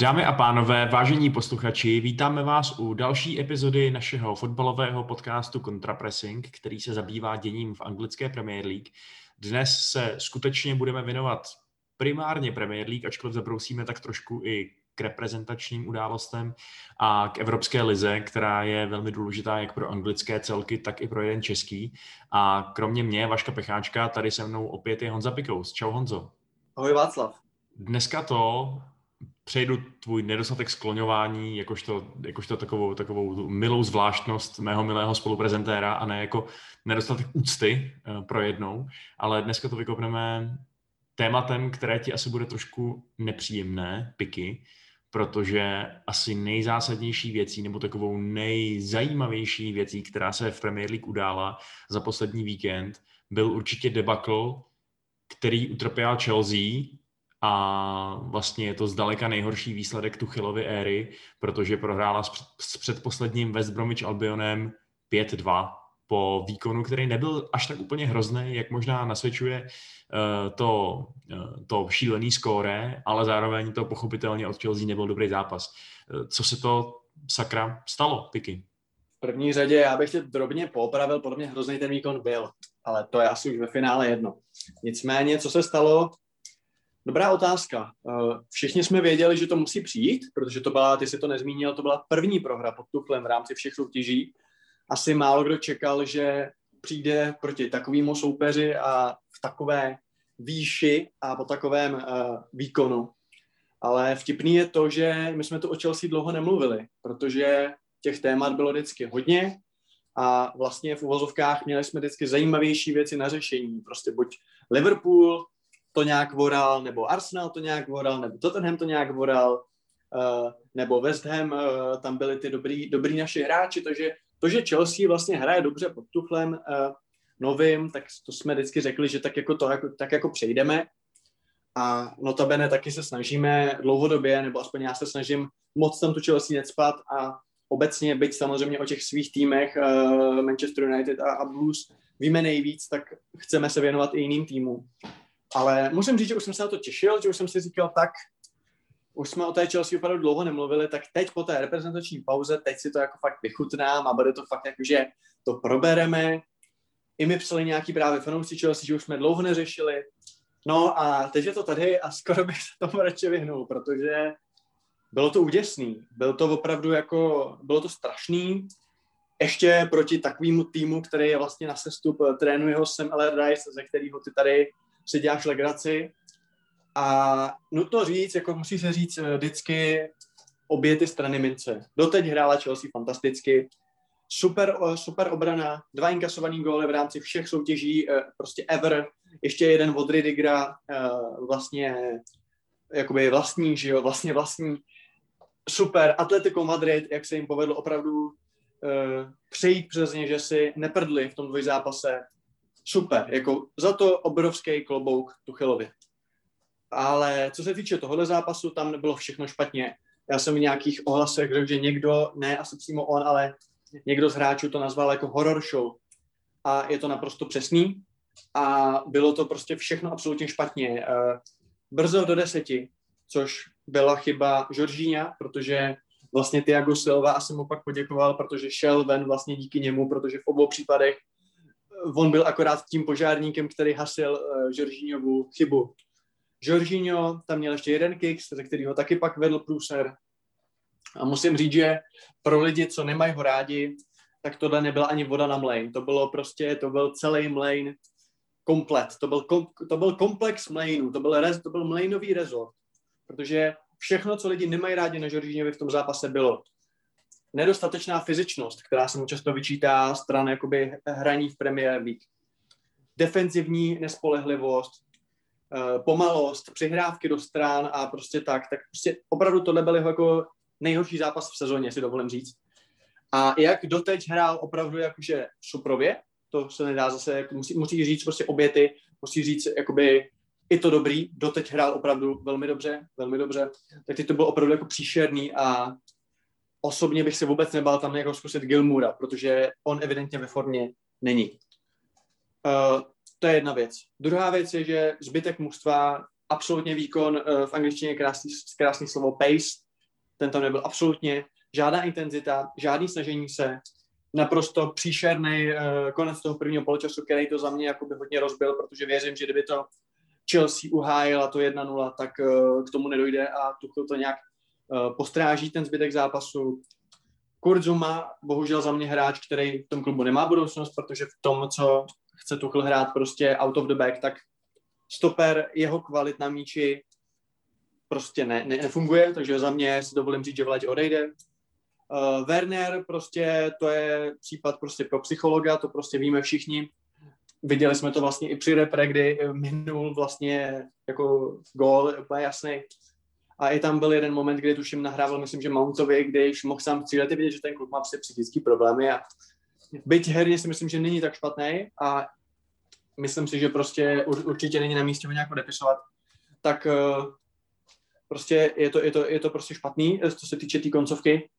Dámy a pánové, vážení posluchači, vítáme vás u další epizody našeho fotbalového podcastu Contrapressing, který se zabývá děním v anglické Premier League. Dnes se skutečně budeme věnovat primárně Premier League, ačkoliv zabrousíme tak trošku i k reprezentačním událostem a k Evropské lize, která je velmi důležitá jak pro anglické celky, tak i pro jeden český. A kromě mě, Vaška Pecháčka, tady se mnou opět je Honza Pikous. Čau Honzo. Ahoj Václav. Dneska to přejdu tvůj nedostatek skloňování jakožto, jakožto takovou, takovou milou zvláštnost mého milého spoluprezentéra a ne jako nedostatek úcty uh, pro jednou, ale dneska to vykopneme tématem, které ti asi bude trošku nepříjemné, piky, protože asi nejzásadnější věcí nebo takovou nejzajímavější věcí, která se v Premier League udála za poslední víkend, byl určitě debakl, který utrpěl Chelsea a vlastně je to zdaleka nejhorší výsledek Tuchylovy éry, protože prohrála s předposledním West Bromwich Albionem 5-2 po výkonu, který nebyl až tak úplně hrozný, jak možná nasvědčuje uh, to, uh, to šílený skóre, ale zároveň to pochopitelně od Chelsea nebyl dobrý zápas. Uh, co se to sakra stalo, Piky? V první řadě já bych tě drobně popravil, podle mě hrozný ten výkon byl, ale to je asi už ve finále jedno. Nicméně, co se stalo, Dobrá otázka. Všichni jsme věděli, že to musí přijít, protože to byla, ty si to nezmínil, to byla první prohra pod Tuchlem v rámci všech soutěží asi málo kdo čekal, že přijde proti takovému soupeři a v takové výši a po takovém uh, výkonu. Ale vtipný je to, že my jsme tu o Chelsea dlouho nemluvili, protože těch témat bylo vždycky hodně a vlastně v uvozovkách měli jsme vždycky zajímavější věci na řešení. Prostě buď Liverpool to nějak voral, nebo Arsenal to nějak voral, nebo Tottenham to nějak voral, uh, nebo West Ham, uh, tam byli ty dobrý, dobrý naši hráči, takže to, že Chelsea vlastně hraje dobře pod Tuchlem uh, novým, tak to jsme vždycky řekli, že tak jako to jako, tak jako přejdeme. A notabene taky se snažíme dlouhodobě, nebo aspoň já se snažím moc tam tu Chelsea necpat a obecně být samozřejmě o těch svých týmech uh, Manchester United a, a Blues víme nejvíc, tak chceme se věnovat i jiným týmům. Ale musím říct, že už jsem se na to těšil, že už jsem si říkal, tak už jsme o té Chelsea opravdu dlouho nemluvili, tak teď po té reprezentační pauze, teď si to jako fakt vychutnám a bude to fakt jako, že to probereme. I mi psali nějaký právě fanoušci Chelsea, že už jsme dlouho neřešili. No a teď je to tady a skoro bych se tomu radši vyhnul, protože bylo to úděsný. Bylo to opravdu jako, bylo to strašný. Ještě proti takovému týmu, který je vlastně na sestup, trénuje ho Sam Allardyce, ze kterého ty tady si děláš legraci. A nutno říct, jako musí se říct eh, vždycky obě ty strany mince. Doteď hrála Chelsea fantasticky, super, eh, super obrana, dva inkasovaný góly v rámci všech soutěží, eh, prostě ever, ještě jeden od Ridigra, vlastně jakoby vlastní, že jo, vlastně vlastní, super, Atletico Madrid, jak se jim povedlo opravdu přejít přes ně, že si neprdli v tom dvojzápase, super, jako za to obrovský klobouk Tuchelovi. Ale co se týče tohohle zápasu, tam nebylo všechno špatně. Já jsem v nějakých ohlasech řekl, že někdo, ne asi přímo on, ale někdo z hráčů to nazval jako horror show. A je to naprosto přesný. A bylo to prostě všechno absolutně špatně. Eh, brzo do deseti, což byla chyba Žoržíňa, protože vlastně Tiago Silva asi mu pak poděkoval, protože šel ven vlastně díky němu, protože v obou případech on byl akorát tím požárníkem, který hasil uh, Žoržíňovu chybu. Jorginho tam měl ještě jeden kick, ze kterého taky pak vedl průser. A musím říct, že pro lidi, co nemají ho rádi, tak tohle nebyla ani voda na mlejn. To bylo prostě, to byl celý mlejn komplet. To byl, kom, to byl komplex mlejnů, to byl, rez, to byl mlejnový rezort. Protože všechno, co lidi nemají rádi na Jorginhovi v tom zápase bylo nedostatečná fyzičnost, která se mu často vyčítá stran jakoby hraní v Premier League. Defenzivní nespolehlivost, Eh, pomalost, přihrávky do stran a prostě tak, tak prostě opravdu tohle byl jeho jako nejhorší zápas v sezóně, si dovolím říct. A jak doteď hrál opravdu jakože suprově, to se nedá zase, musí, musí říct prostě oběty, musí říct jakoby i to dobrý, doteď hrál opravdu velmi dobře, velmi dobře, tak teď to bylo opravdu jako příšerný a osobně bych se vůbec nebal tam jako zkusit Gilmura, protože on evidentně ve formě není. Uh, to je jedna věc. Druhá věc je, že zbytek mužstva, absolutně výkon, uh, v angličtině krásný, krásný slovo pace, ten tam nebyl absolutně, žádná intenzita, žádný snažení se, naprosto příšerný uh, konec toho prvního poločasu, který to za mě jakoby hodně rozbil, protože věřím, že kdyby to Chelsea uhájila to 1-0, tak uh, k tomu nedojde a Tuchel to nějak postráží ten zbytek zápasu. Kurt Zuma, bohužel za mě hráč, který v tom klubu nemá budoucnost, protože v tom, co chce Tuchel hrát prostě out of the back, tak stoper, jeho kvalit na míči prostě ne, ne, nefunguje, takže za mě si dovolím říct, že v odejde. Uh, Werner prostě, to je případ prostě pro psychologa, to prostě víme všichni. Viděli jsme to vlastně i při repre, kdy minul vlastně jako gól, úplně jasný. A i tam byl jeden moment, kdy tuším nahrával, myslím, že Mountovi, když mohl sám střílet, vidět, že ten kluk má psychické problémy a byť herně si myslím, že není tak špatný a myslím si, že prostě určitě není na místě ho nějak odepisovat, tak uh, prostě je to, je, to, je to prostě špatný, co se týče té tý koncovky.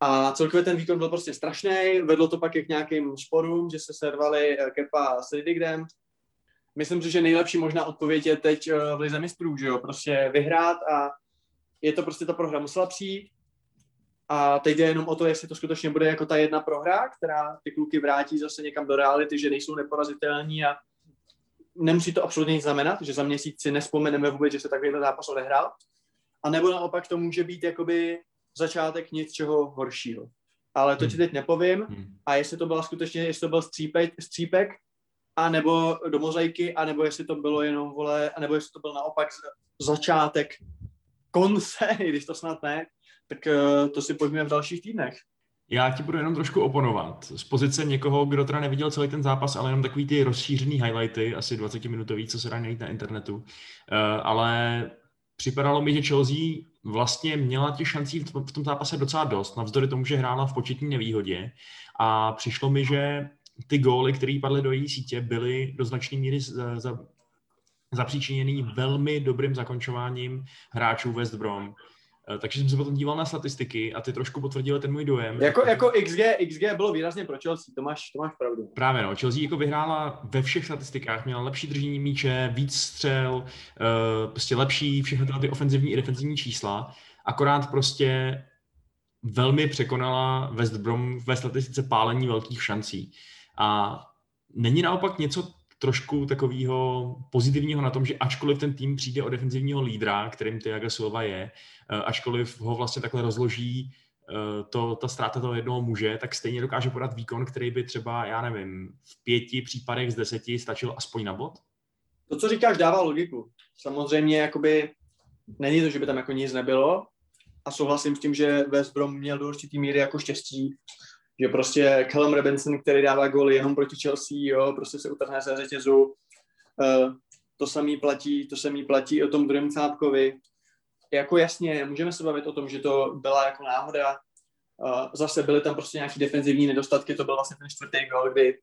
A celkově ten výkon byl prostě strašný, vedlo to pak i k nějakým sporům, že se servali eh, Kepa s Ridigdem. Myslím si, že nejlepší možná odpověď je teď eh, v Lize mistrů, že jo, prostě vyhrát a je to prostě ta prohra musela přijít. A teď jde jenom o to, jestli to skutečně bude jako ta jedna prohra, která ty kluky vrátí zase někam do reality, že nejsou neporazitelní a nemusí to absolutně nic znamenat, že za měsíc si nespomeneme vůbec, že se takovýhle zápas odehrál. A nebo naopak to může být jakoby začátek něčeho horšího. Ale to ti hmm. teď nepovím. Hmm. A jestli to byla skutečně, jestli to byl střípek, střípek a nebo do mozaiky, a nebo jestli to bylo jenom, vole, a nebo jestli to byl naopak začátek konce, když to snad ne, tak uh, to si pojďme v dalších týdnech. Já ti budu jenom trošku oponovat. Z pozice někoho, kdo teda neviděl celý ten zápas, ale jenom takový ty rozšířený highlighty, asi 20 minutový, co se dá najít na internetu. Uh, ale připadalo mi, že Chelsea vlastně měla těch šancí v tom zápase docela dost, navzdory tomu, že hrála v početní nevýhodě. A přišlo mi, že ty góly, které padly do její sítě, byly do značné míry zapříčiněný velmi dobrým zakončováním hráčů West Brom. Eh, takže jsem se potom díval na statistiky a ty trošku potvrdili ten můj dojem. Jako, jako XG, XG bylo výrazně pro Chelsea, to máš, to máš pravdu. Právě no, Chelsea jako vyhrála ve všech statistikách, měla lepší držení míče, víc střel, uh, prostě lepší všechny ty ofenzivní i defenzivní čísla, akorát prostě velmi překonala West Brom ve statistice pálení velkých šancí. A není naopak něco trošku takového pozitivního na tom, že ačkoliv ten tým přijde o defenzivního lídra, kterým Tiago Silva je, eh, ačkoliv ho vlastně takhle rozloží eh, to, ta ztráta toho jednoho muže, tak stejně dokáže podat výkon, který by třeba, já nevím, v pěti případech z deseti stačil aspoň na bod? To, co říkáš, dává logiku. Samozřejmě, jakoby, není to, že by tam jako nic nebylo a souhlasím s tím, že West Brom měl do určitý míry jako štěstí, že prostě Callum Robinson, který dává góly jenom proti Chelsea, jo, prostě se utrhne ze řetězu. Uh, to samý platí, to samý platí o tom druhém Cápkovi. Jako jasně, můžeme se bavit o tom, že to byla jako náhoda. Uh, zase byly tam prostě nějaké defenzivní nedostatky, to byl vlastně ten čtvrtý gol, kdy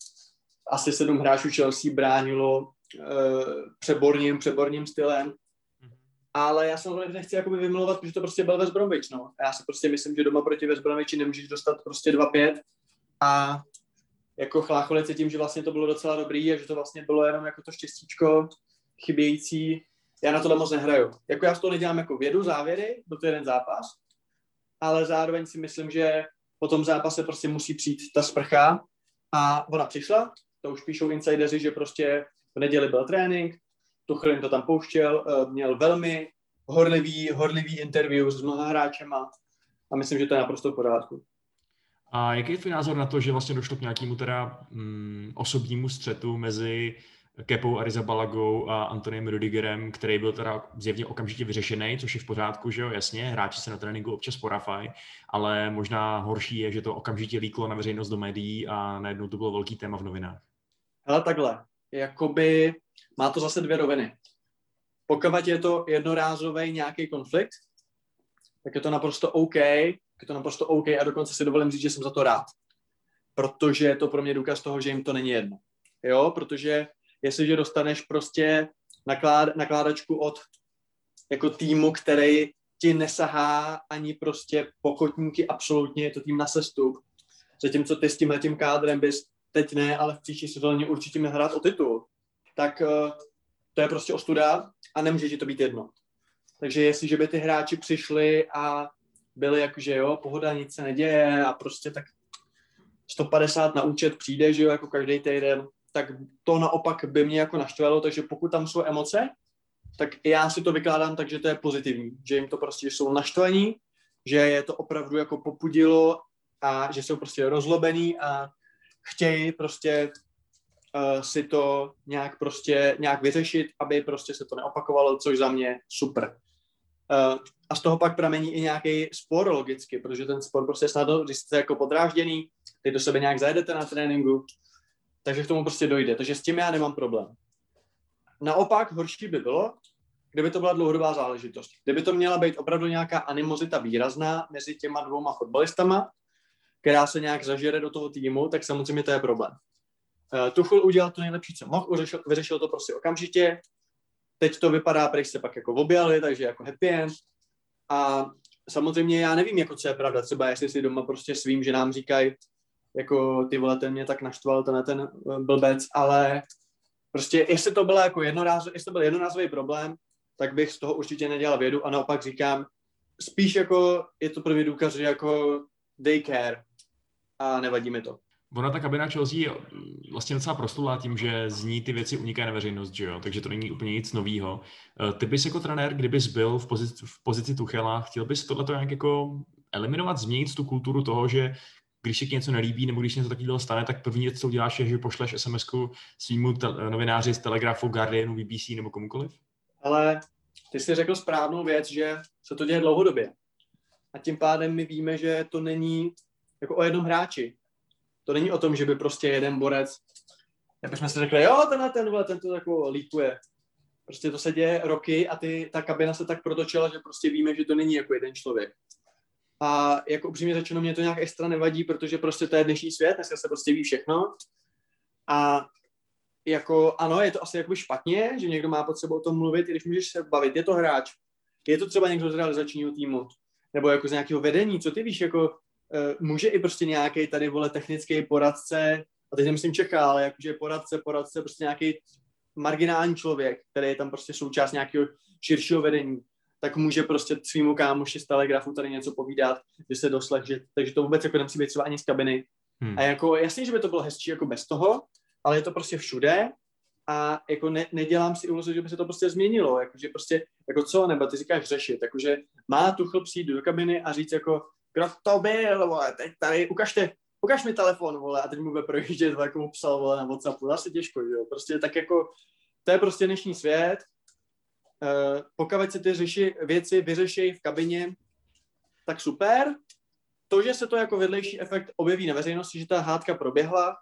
asi sedm hráčů Chelsea bránilo uh, přeborným, přeborným stylem ale já samozřejmě nechci jakoby vymlouvat, protože to prostě byl West Bromwich, no. Já si prostě myslím, že doma proti West Bromwichi nemůžeš dostat prostě 2-5 a jako chlácholit se tím, že vlastně to bylo docela dobrý a že to vlastně bylo jenom jako to štěstíčko chybějící. Já na tohle moc nehraju. Jako já z toho nedělám jako vědu, závěry, do to jeden zápas, ale zároveň si myslím, že po tom zápase prostě musí přijít ta sprcha a ona přišla, to už píšou insideři, že prostě v neděli byl trénink, Tuchel to tam pouštěl, eh, měl velmi horlivý, horlivý interview s mnoha hráčema a myslím, že to je naprosto v pořádku. A jaký je tvůj názor na to, že vlastně došlo k nějakému teda mm, osobnímu střetu mezi Kepou Arizabalagou a Antoniem Rudigerem, který byl teda zjevně okamžitě vyřešený, což je v pořádku, že jo, jasně, hráči se na tréninku občas porafaj, ale možná horší je, že to okamžitě líklo na veřejnost do médií a najednou to bylo velký téma v novinách. Hele, takhle, jakoby má to zase dvě roviny. Pokud je to jednorázový nějaký konflikt, tak je to naprosto OK, je to naprosto OK a dokonce si dovolím říct, že jsem za to rád. Protože je to pro mě důkaz toho, že jim to není jedno. jo, protože jestliže dostaneš prostě naklád, nakládačku od jako týmu, který ti nesahá ani prostě pokotníky, absolutně je to tým na sestup. Zatímco ty s tímhle tím kádrem bys teď ne, ale v příští sezóně určitě měl hrát o titul. Tak uh, to je prostě ostuda a nemůže ti to být jedno. Takže jestliže by ty hráči přišli a byli jakože jo, pohoda, nic se neděje a prostě tak 150 na účet přijde, že jo, jako každý týden, tak to naopak by mě jako naštvalo, takže pokud tam jsou emoce, tak já si to vykládám tak, že to je pozitivní, že jim to prostě jsou naštvaní, že je to opravdu jako popudilo a že jsou prostě rozlobený a chtějí prostě uh, si to nějak prostě nějak vyřešit, aby prostě se to neopakovalo, což za mě super. Uh, a z toho pak pramení i nějaký spor logicky, protože ten spor prostě je snadno, když jste jako podrážděný, ty do sebe nějak zajedete na tréninku, takže k tomu prostě dojde. Takže s tím já nemám problém. Naopak horší by bylo, kdyby to byla dlouhodobá záležitost. Kdyby to měla být opravdu nějaká animozita výrazná mezi těma dvouma fotbalistama, která se nějak zažere do toho týmu, tak samozřejmě to je problém. Uh, Tuchel udělal to nejlepší, co mohl, vyřešil, vyřešil to prostě okamžitě. Teď to vypadá, když se pak jako objali, takže jako happy end. A samozřejmě já nevím, jako co je pravda. Třeba jestli si doma prostě svým ženám říkají, jako ty vole, ten mě tak naštval, ten ten eh, blbec, ale prostě jestli to byla jako jednorázový, jestli to byl jednorázový problém, tak bych z toho určitě nedělal vědu a naopak říkám, spíš jako je to pro důkaz, že jako they care a nevadí mi to. Ona ta kabina Chelsea je vlastně docela prostulá tím, že z ní ty věci unikají na veřejnost, že jo? takže to není úplně nic nového. Eh, ty bys jako trenér, kdybys byl v pozici, v pozici Tuchela, chtěl bys tohle nějak jako eliminovat, změnit tu kulturu toho, že když se ti něco nelíbí nebo když něco takového stane, tak první věc, co uděláš, je, že pošleš SMS-ku svýmu te- novináři z Telegrafu, Guardianu, BBC nebo komukoliv? Ale ty jsi řekl správnou věc, že se to děje dlouhodobě. A tím pádem my víme, že to není jako o jednom hráči. To není o tom, že by prostě jeden borec, jak bychom si řekli, jo, tenhle ten, ten to jako lípuje. Prostě to se děje roky a ty, ta kabina se tak protočila, že prostě víme, že to není jako jeden člověk. A jako upřímně řečeno, mě to nějak extra nevadí, protože prostě to je dnešní svět, dneska se prostě ví všechno. A jako ano, je to asi jako špatně, že někdo má potřebu o tom mluvit, i když můžeš se bavit, je to hráč, je to třeba někdo z realizačního týmu, nebo jako z nějakého vedení, co ty víš, jako může i prostě nějaký tady vole technický poradce, a teď nemyslím Čecha, ale jakože poradce, poradce, prostě nějaký marginální člověk, který je tam prostě součást nějakého širšího vedení, tak může prostě svýmu kámoši z telegrafu tady něco povídat, že se doslech, že, takže to vůbec jako nemusí být třeba ani z kabiny. Hmm. A jako jasně, že by to bylo hezčí jako bez toho, ale je to prostě všude a jako ne, nedělám si iluzi, že by se to prostě změnilo, jakože prostě, jako co, nebo ty říkáš řešit, jakože má tu chlap přijít do kabiny a říct jako, kdo to byl, vole, teď tady, ukažte, ukaž mi telefon, vole, a teď mu bude projíždět, jako mu psal, vole, na Whatsappu, asi těžko, jo, prostě tak jako, to je prostě dnešní svět, uh, pokud se ty řeši, věci vyřeší v kabině, tak super, to, že se to jako vedlejší efekt objeví na veřejnosti, že ta hádka proběhla,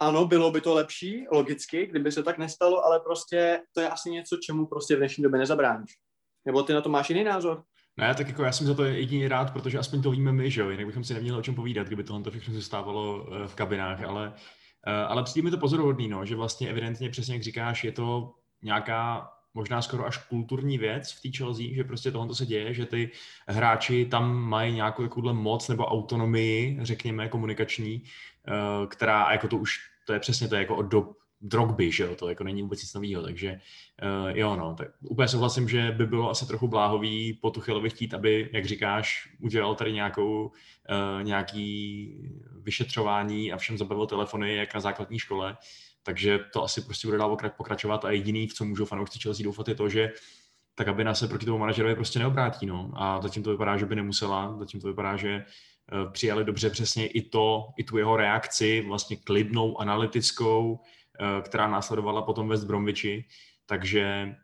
ano, bylo by to lepší, logicky, kdyby se tak nestalo, ale prostě to je asi něco, čemu prostě v dnešní době nezabráníš. Nebo ty na to máš jiný názor? Ne, tak jako já jsem za to jediný rád, protože aspoň to víme my, že jo, jinak bychom si neměli o čem povídat, kdyby tohle všechno se stávalo eh, v kabinách, ale, eh, ale přijde mi to pozoruhodný, no, že vlastně evidentně přesně jak říkáš, je to nějaká možná skoro až kulturní věc v té Chelsea, že prostě tohle se děje, že ty hráči tam mají nějakou takovouhle moc nebo autonomii, řekněme, komunikační, eh, která jako to už, to je přesně to je jako od dob drogby, že jo, to jako není vůbec nic nového, takže uh, jo, no, tak úplně souhlasím, že by bylo asi trochu bláhový po Tuchelovi chtít, aby, jak říkáš, udělal tady nějakou, uh, nějaký vyšetřování a všem zabavil telefony, jak na základní škole, takže to asi prostě bude dál pokračovat a jediný, v co můžou fanoušci Chelsea doufat, je to, že ta kabina se proti tomu manažerovi prostě neobrátí. No. A zatím to vypadá, že by nemusela, zatím to vypadá, že uh, přijali dobře přesně i to, i tu jeho reakci, vlastně klidnou, analytickou, která následovala potom West Bromwichi. Takže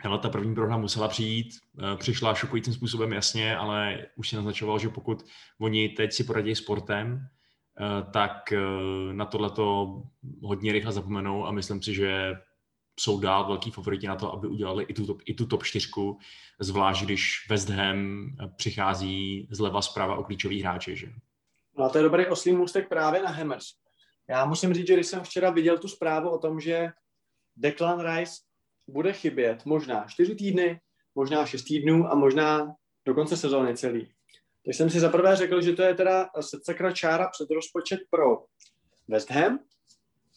hele, ta první prohra musela přijít, uh, přišla šokujícím způsobem jasně, ale už si naznačoval, že pokud oni teď si poradí sportem, Eh, tak eh, na tohleto hodně rychle zapomenou a myslím si, že jsou dál velký favoriti na to, aby udělali i tu, top, i tu top 4, zvlášť když West Ham přichází zleva zprava o klíčový hráči. Že? No a to je dobrý oslý můstek právě na Hammers. Já musím říct, že když jsem včera viděl tu zprávu o tom, že Declan Rice bude chybět možná čtyři týdny, možná šest týdnů a možná do konce sezóny celý. Tak jsem si zaprvé řekl, že to je teda secakra čára před rozpočet pro West Ham,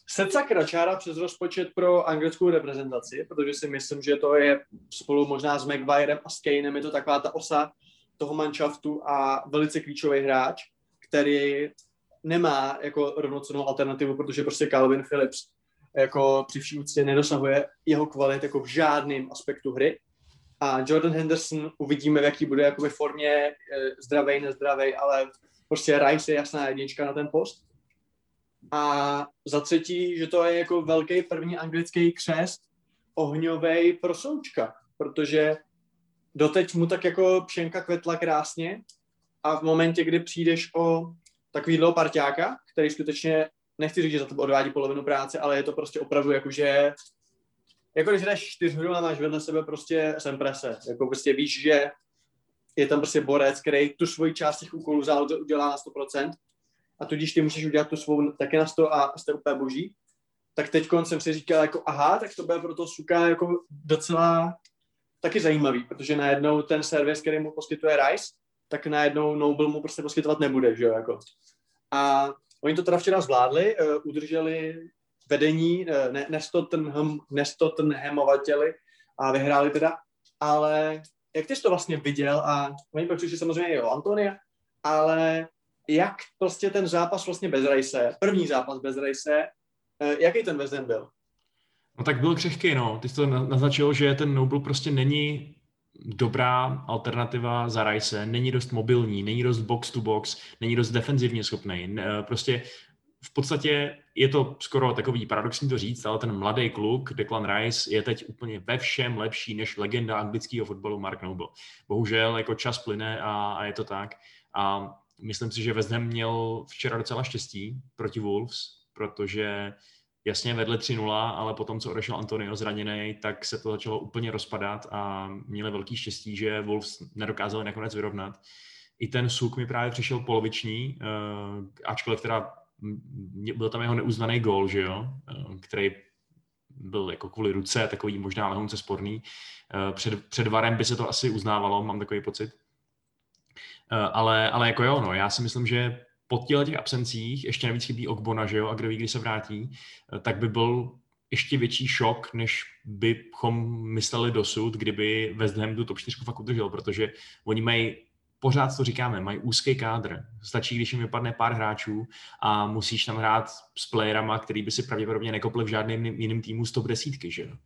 secakra čára přes rozpočet pro anglickou reprezentaci, protože si myslím, že to je spolu možná s Maguirem a s Kanem, je to taková ta osa toho manšaftu a velice klíčový hráč, který nemá jako rovnocenou alternativu, protože prostě Calvin Phillips jako při vší úctě nedosahuje jeho kvalit jako v žádném aspektu hry. A Jordan Henderson uvidíme, v jaký bude jakoby formě, eh, zdravej, nezdravej, ale prostě Rice je jasná jednička na ten post. A za třetí, že to je jako velký první anglický křest ohňovej pro součka, protože doteď mu tak jako pšenka kvetla krásně a v momentě, kdy přijdeš o takovýhle parťáka, který skutečně, nechci říct, že za to odvádí polovinu práce, ale je to prostě opravdu jako, že jako když jdeš čtyřhru a máš vedle sebe prostě semprese, jako prostě víš, že je tam prostě borec, který tu svoji část těch úkolů udělá na 100% a tudíž ty musíš udělat tu svou také na 100 a jste úplně boží, tak teď jsem si říkal jako aha, tak to bude pro to suka jako docela taky zajímavý, protože najednou ten servis, který mu poskytuje Rice, tak najednou Noble mu prostě poskytovat nebude, že jo, jako. A oni to teda včera zvládli, uh, udrželi vedení, uh, ne, Nestottenhamovateli a vyhráli teda, ale jak ty jsi to vlastně viděl a oni pak přišli samozřejmě i o Antonia, ale jak prostě ten zápas vlastně bez Rejse, první zápas bez Rejse, uh, jaký ten West byl? No tak byl křehký, no. Ty jsi to naznačil, že ten Noble prostě není dobrá alternativa za Rice, není dost mobilní, není dost box to box, není dost defenzivně schopný. Prostě v podstatě je to skoro takový paradoxní to říct, ale ten mladý kluk, Declan Rice, je teď úplně ve všem lepší než legenda anglického fotbalu Mark Noble. Bohužel jako čas plyne a, a je to tak. A myslím si, že West Ham měl včera docela štěstí proti Wolves, protože jasně vedle 3-0, ale potom, co odešel Antonio zraněný, tak se to začalo úplně rozpadat a měli velký štěstí, že Wolves nedokázali nakonec vyrovnat. I ten suk mi právě přišel poloviční, uh, ačkoliv teda byl tam jeho neuznaný gól, že jo, uh, který byl jako kvůli ruce, takový možná lehonce sporný. Uh, před, před varem by se to asi uznávalo, mám takový pocit. Ale, ale jako jo, no, já si myslím, že po těch absencích, ještě navíc chybí Ogbona, že jo, a kdo ví, kdy se vrátí, eh, tak by byl ještě větší šok, než bychom mysleli dosud, kdyby West Ham tu top 4 fakt udržel, protože oni mají pořád to říkáme, mají úzký kádr. Stačí, když jim vypadne pár hráčů a musíš tam hrát s playerama, který by si pravděpodobně nekopli v žádném jiném týmu z top desítky, že jo.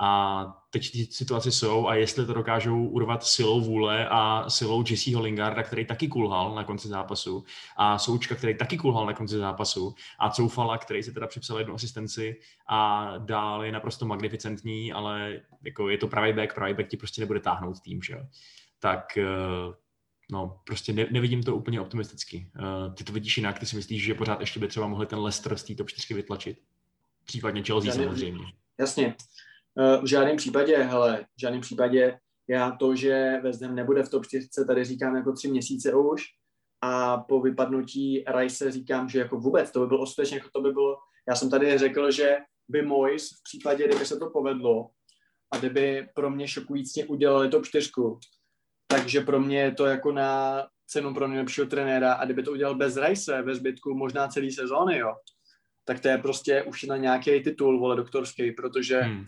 A teď ty situace jsou a jestli to dokážou urvat silou vůle a silou Jesseho Lingarda, který taky kulhal na konci zápasu a Součka, který taky kulhal na konci zápasu a Coufala, který si teda připsal jednu asistenci a dál je naprosto magnificentní, ale jako je to pravý back, pravý back ti prostě nebude táhnout tým, že Tak eh, no, prostě ne, nevidím to úplně optimisticky. Uh, ty to vidíš jinak, ty si myslíš, že pořád ještě by třeba mohli ten Leicester z té top 4 vytlačit? Případně Chelsea samozřejmě. Jasně. Eh, v žádném případě, hele, v žádném případě já to, že Ham nebude v top 4, tady říkám jako tři měsíce už a po vypadnutí Rice říkám, že jako vůbec, to by bylo ostatně, jako to by bylo, já jsem tady řekl, že by Mois v případě, kdyby se to povedlo a kdyby pro mě šokujícně udělali top 4, takže pro mě je to jako na cenu pro nejlepšího trenéra a kdyby to udělal bez Rice ve zbytku možná celý sezóny, jo, tak to je prostě už na nějaký titul, vole, doktorský, protože hmm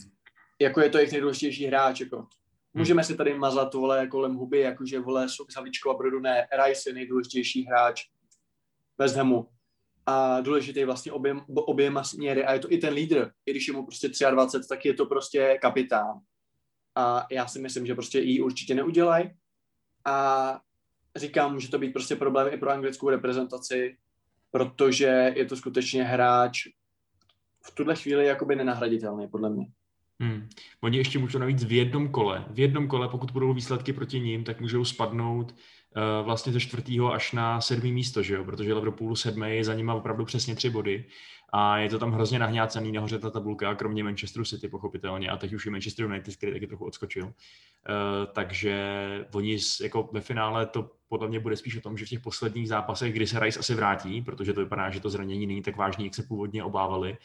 jako je to jejich nejdůležitější hráč, jako. Hmm. Můžeme si tady mazat, vole, kolem huby, jakože, vole, sok s Havličkou a Brodu, ne, Rice je nejdůležitější hráč West Hamu. A důležitý vlastně objem, oběma směry a je to i ten lídr, i když je mu prostě 23, tak je to prostě kapitán. A já si myslím, že prostě ji určitě neudělají. A říkám, může to být prostě problém i pro anglickou reprezentaci, protože je to skutečně hráč v tuhle chvíli jakoby nenahraditelný, podle mě. Hmm. Oni ještě můžou navíc v jednom kole. V jednom kole, pokud budou výsledky proti ním, tak můžou spadnout uh, vlastně ze čtvrtého až na sedmý místo, že jo? protože Liverpoolu sedmý je za nima opravdu přesně tři body a je to tam hrozně nahňácený nahoře ta tabulka, kromě Manchesteru City pochopitelně a teď už i Manchester United, který taky trochu odskočil. Uh, takže oni jako ve finále to podle mě bude spíš o tom, že v těch posledních zápasech, kdy se Rice asi vrátí, protože to vypadá, že to zranění není tak vážné, jak se původně obávali,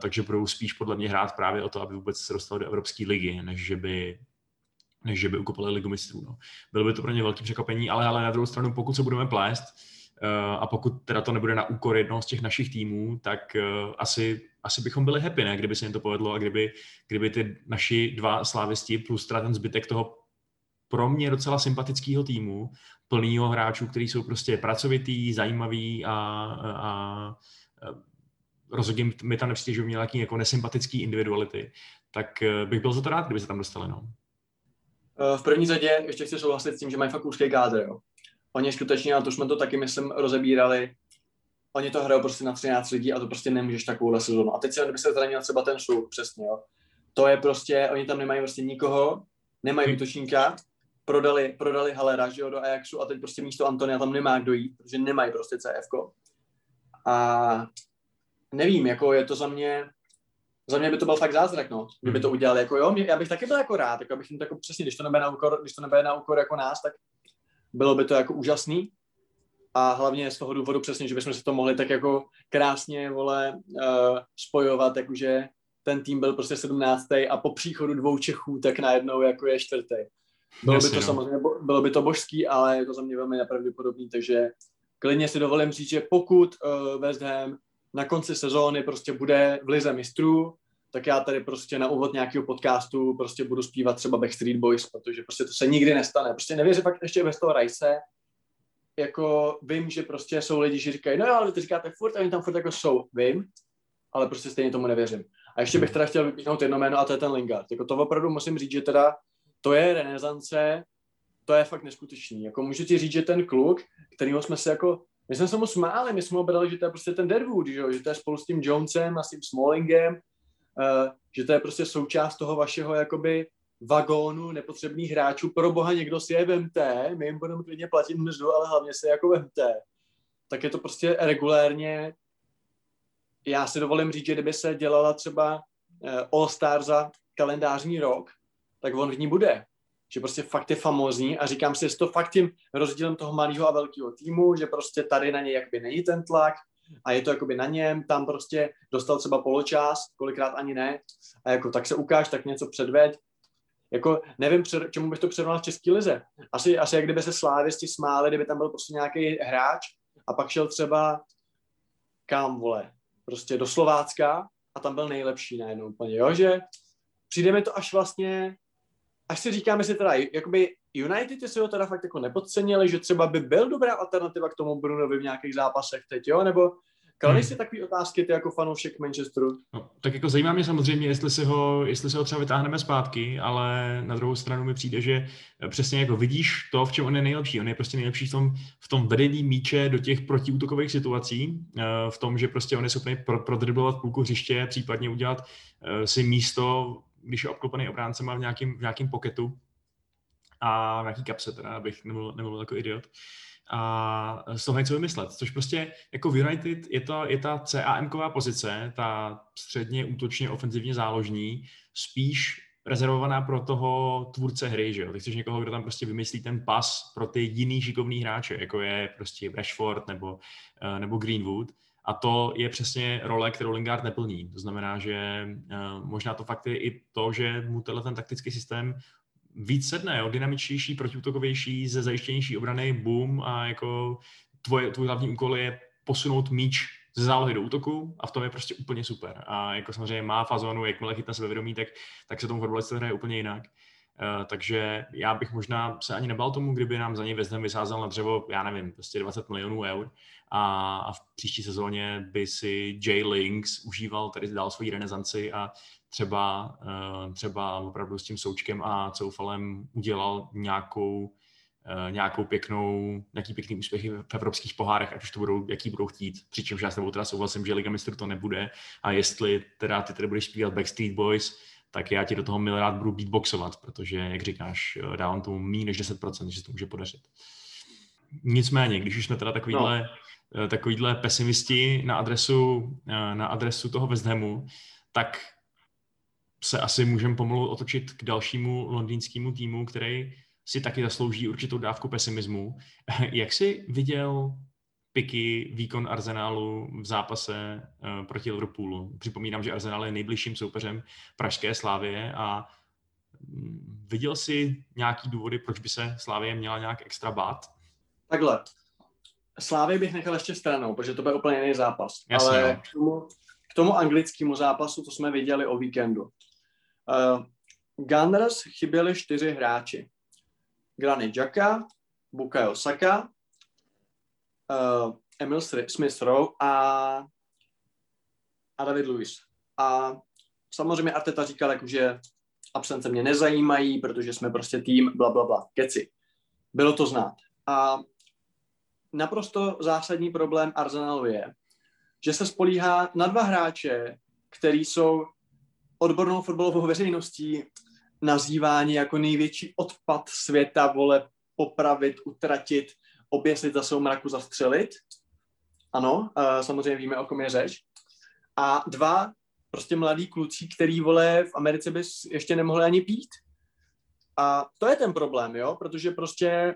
takže budou spíš podle mě hrát právě o to, aby vůbec se dostali do Evropské ligy, než že by než že by ukopali ligu mistrů. No. Bylo by to pro ně velké překvapení, ale, ale na druhou stranu, pokud se budeme plést, uh, a pokud teda to nebude na úkor jednoho z těch našich týmů, tak uh, asi, asi bychom byli happy, ne? kdyby se jim to povedlo a kdyby, kdyby ty naši dva slávisti plus teda ten zbytek toho pro mě docela sympatického týmu, plného hráčů, kteří jsou prostě pracovitý, zajímavý a, a, a rozhodně mi tam nepřijde, že by měl nějaký jako nesympatický individuality, tak eh, bych byl za to rád, kdyby se tam dostali. No. Eh, v první řadě ještě chci souhlasit s tím, že mají fakt úzký kádr. Jo. Oni skutečně, a to jsme to taky, myslím, rozebírali, oni to hrajou prostě na 13 lidí a to prostě nemůžeš takovou sezónu. A teď se, kdyby se zranil třeba ten šluk, přesně, jo. To je prostě, oni tam nemají prostě nikoho, nemají hmm. útočníka, prodali, prodali Halera, že jo, do Ajaxu a teď prostě místo Antonia tam nemá kdo jít, protože nemají prostě CF. A nevím, jako je to za mě, za mě by to byl fakt zázrak, no, kdyby hmm. to udělali, jako jo, já bych taky byl jako rád, jako abych jim to jako přesně, když to nebude na úkor, když to nebude na úkor jako nás, tak bylo by to jako úžasný a hlavně z toho důvodu přesně, že bychom se to mohli tak jako krásně, vole, uh, spojovat, jakože ten tým byl prostě 17. a po příchodu dvou Čechů tak najednou jako je čtvrtý. Bylo Jasně, by to no. samozřejmě, bylo by to božský, ale je to za mě velmi nepravděpodobný, takže klidně si dovolím říct, že pokud uh, West Ham na konci sezóny prostě bude v lize mistrů, tak já tady prostě na úvod nějakého podcastu prostě budu zpívat třeba Backstreet Boys, protože prostě to se nikdy nestane. Prostě nevěřím fakt ještě bez toho Rice, jako vím, že prostě jsou lidi, že říkají, no jo, ale to říkáte furt a oni tam furt jako jsou, vím, ale prostě stejně tomu nevěřím. A ještě bych teda chtěl vypíchnout jedno jméno a to je ten Lingard. Jako to opravdu musím říct, že teda to je renesance, to je fakt neskutečný. Jako můžu ti říct, že ten kluk, kterýho jsme se jako, my jsme se mu smáli, my jsme ho brali, že to je prostě ten Deadwood, že, že to je spolu s tím Jonesem a s tím Smallingem, uh, že to je prostě součást toho vašeho jakoby vagónu nepotřebných hráčů. Pro boha někdo si je vemte, my jim budeme klidně platit mzdu, ale hlavně si jako vemte. Tak je to prostě regulérně, já si dovolím říct, že kdyby se dělala třeba uh, All Star za kalendářní rok, tak on v ní bude. Že prostě fakt je famózní a říkám si, že to fakt tím rozdílem toho malého a velkého týmu, že prostě tady na něj jakoby není ten tlak a je to jakoby na něm, tam prostě dostal třeba poločas, kolikrát ani ne, a jako tak se ukáž, tak něco předveď. Jako nevím, čemu bych to předval v České lize. Asi, asi jak kdyby se slávisti smáli, kdyby tam byl prostě nějaký hráč a pak šel třeba kam, vole, prostě do Slovácka a tam byl nejlepší najednou úplně, jo, že přijde mi to až vlastně až si říkáme si teda, jakoby United si ho teda fakt jako nepodcenili, že třeba by byl dobrá alternativa k tomu Brunovi v nějakých zápasech teď, jo, nebo Kladeš hmm. si takové otázky ty jako fanoušek Manchesteru? No, tak jako zajímá mě samozřejmě, jestli si, ho, jestli si ho třeba vytáhneme zpátky, ale na druhou stranu mi přijde, že přesně jako vidíš to, v čem on je nejlepší. On je prostě nejlepší v tom, v tom vedení míče do těch protiútokových situací, eh, v tom, že prostě on je schopný prodriblovat půlku hřiště, případně udělat eh, si místo když je obklopený obráncema v nějakém, v nějakém poketu a v nějaký kapse, teda, abych nebyl, nebyl jako idiot. A z toho něco vymyslet. Což prostě jako v United je, to, je ta CAM-ková pozice, ta středně útočně ofenzivně záložní, spíš rezervovaná pro toho tvůrce hry, že jo? Ty chceš někoho, kdo tam prostě vymyslí ten pas pro ty jiný šikovný hráče, jako je prostě Rashford nebo, uh, nebo Greenwood. A to je přesně role, kterou Lingard neplní. To znamená, že uh, možná to fakt je i to, že mu tenhle ten taktický systém víc sedne, jo? dynamičtější, protiútokovější, ze zajištěnější obrany, boom a jako tvoje, tvůj hlavní úkol je posunout míč ze zálohy do útoku a v tom je prostě úplně super. A jako samozřejmě má fazonu, jakmile chytne sebevědomí, tak, tak se tomu fotbalista hraje úplně jinak. Uh, takže já bych možná se ani nebal tomu, kdyby nám za něj West vysázel na dřevo, já nevím, prostě 20 milionů eur a, a v příští sezóně by si J. Links užíval tady dál svoji renesanci a třeba, uh, třeba opravdu s tím součkem a coufalem udělal nějakou, uh, nějakou pěknou, nějaký pěkný úspěchy v evropských pohárech, ať už to budou, jaký budou chtít. Přičemž já s tebou teda souhlasím, že Liga mistrů to nebude a jestli teda ty tady budeš zpívat Backstreet Boys, tak já ti do toho miliard budu beatboxovat, protože, jak říkáš, eh, dávám tomu méně než 10%, že se to může podařit. Nicméně, když už jsme teda takovýhle, no. Takovýhle pesimisti na adresu, eh, na adresu toho West Hamu, tak se asi můžeme pomalu otočit k dalšímu londýnskému týmu, který si taky zaslouží určitou dávku pesimismu. Jak jsi viděl piky, výkon Arsenálu v zápase proti Liverpoolu? Připomínám, že Arsenal je nejbližším soupeřem Pražské Slávie a mm, viděl jsi nějaký důvody, proč by se Slávie měla nějak extra bát? Takhle. Slávy bych nechal ještě stranou, protože to byl úplně jiný zápas. Jasně, Ale no. k tomu, k tomu anglickému zápasu, to jsme viděli o víkendu. Uh, Gunners chyběli čtyři hráči. Granit Xhaka, Bukayo Saka, uh, Emil Smith Rowe a, a David Lewis. A samozřejmě Arteta říkal, jako, že absence mě nezajímají, protože jsme prostě tým, bla, bla, bla, keci. Bylo to znát. A naprosto zásadní problém Arsenalu je, že se spolíhá na dva hráče, který jsou odbornou fotbalovou veřejností nazýváni jako největší odpad světa, vole, popravit, utratit, oběsit za soumraku, zastřelit. Ano, uh, samozřejmě víme, o kom je řeč. A dva prostě mladí kluci, který, vole, v Americe bys ještě nemohli ani pít. A to je ten problém, jo, protože prostě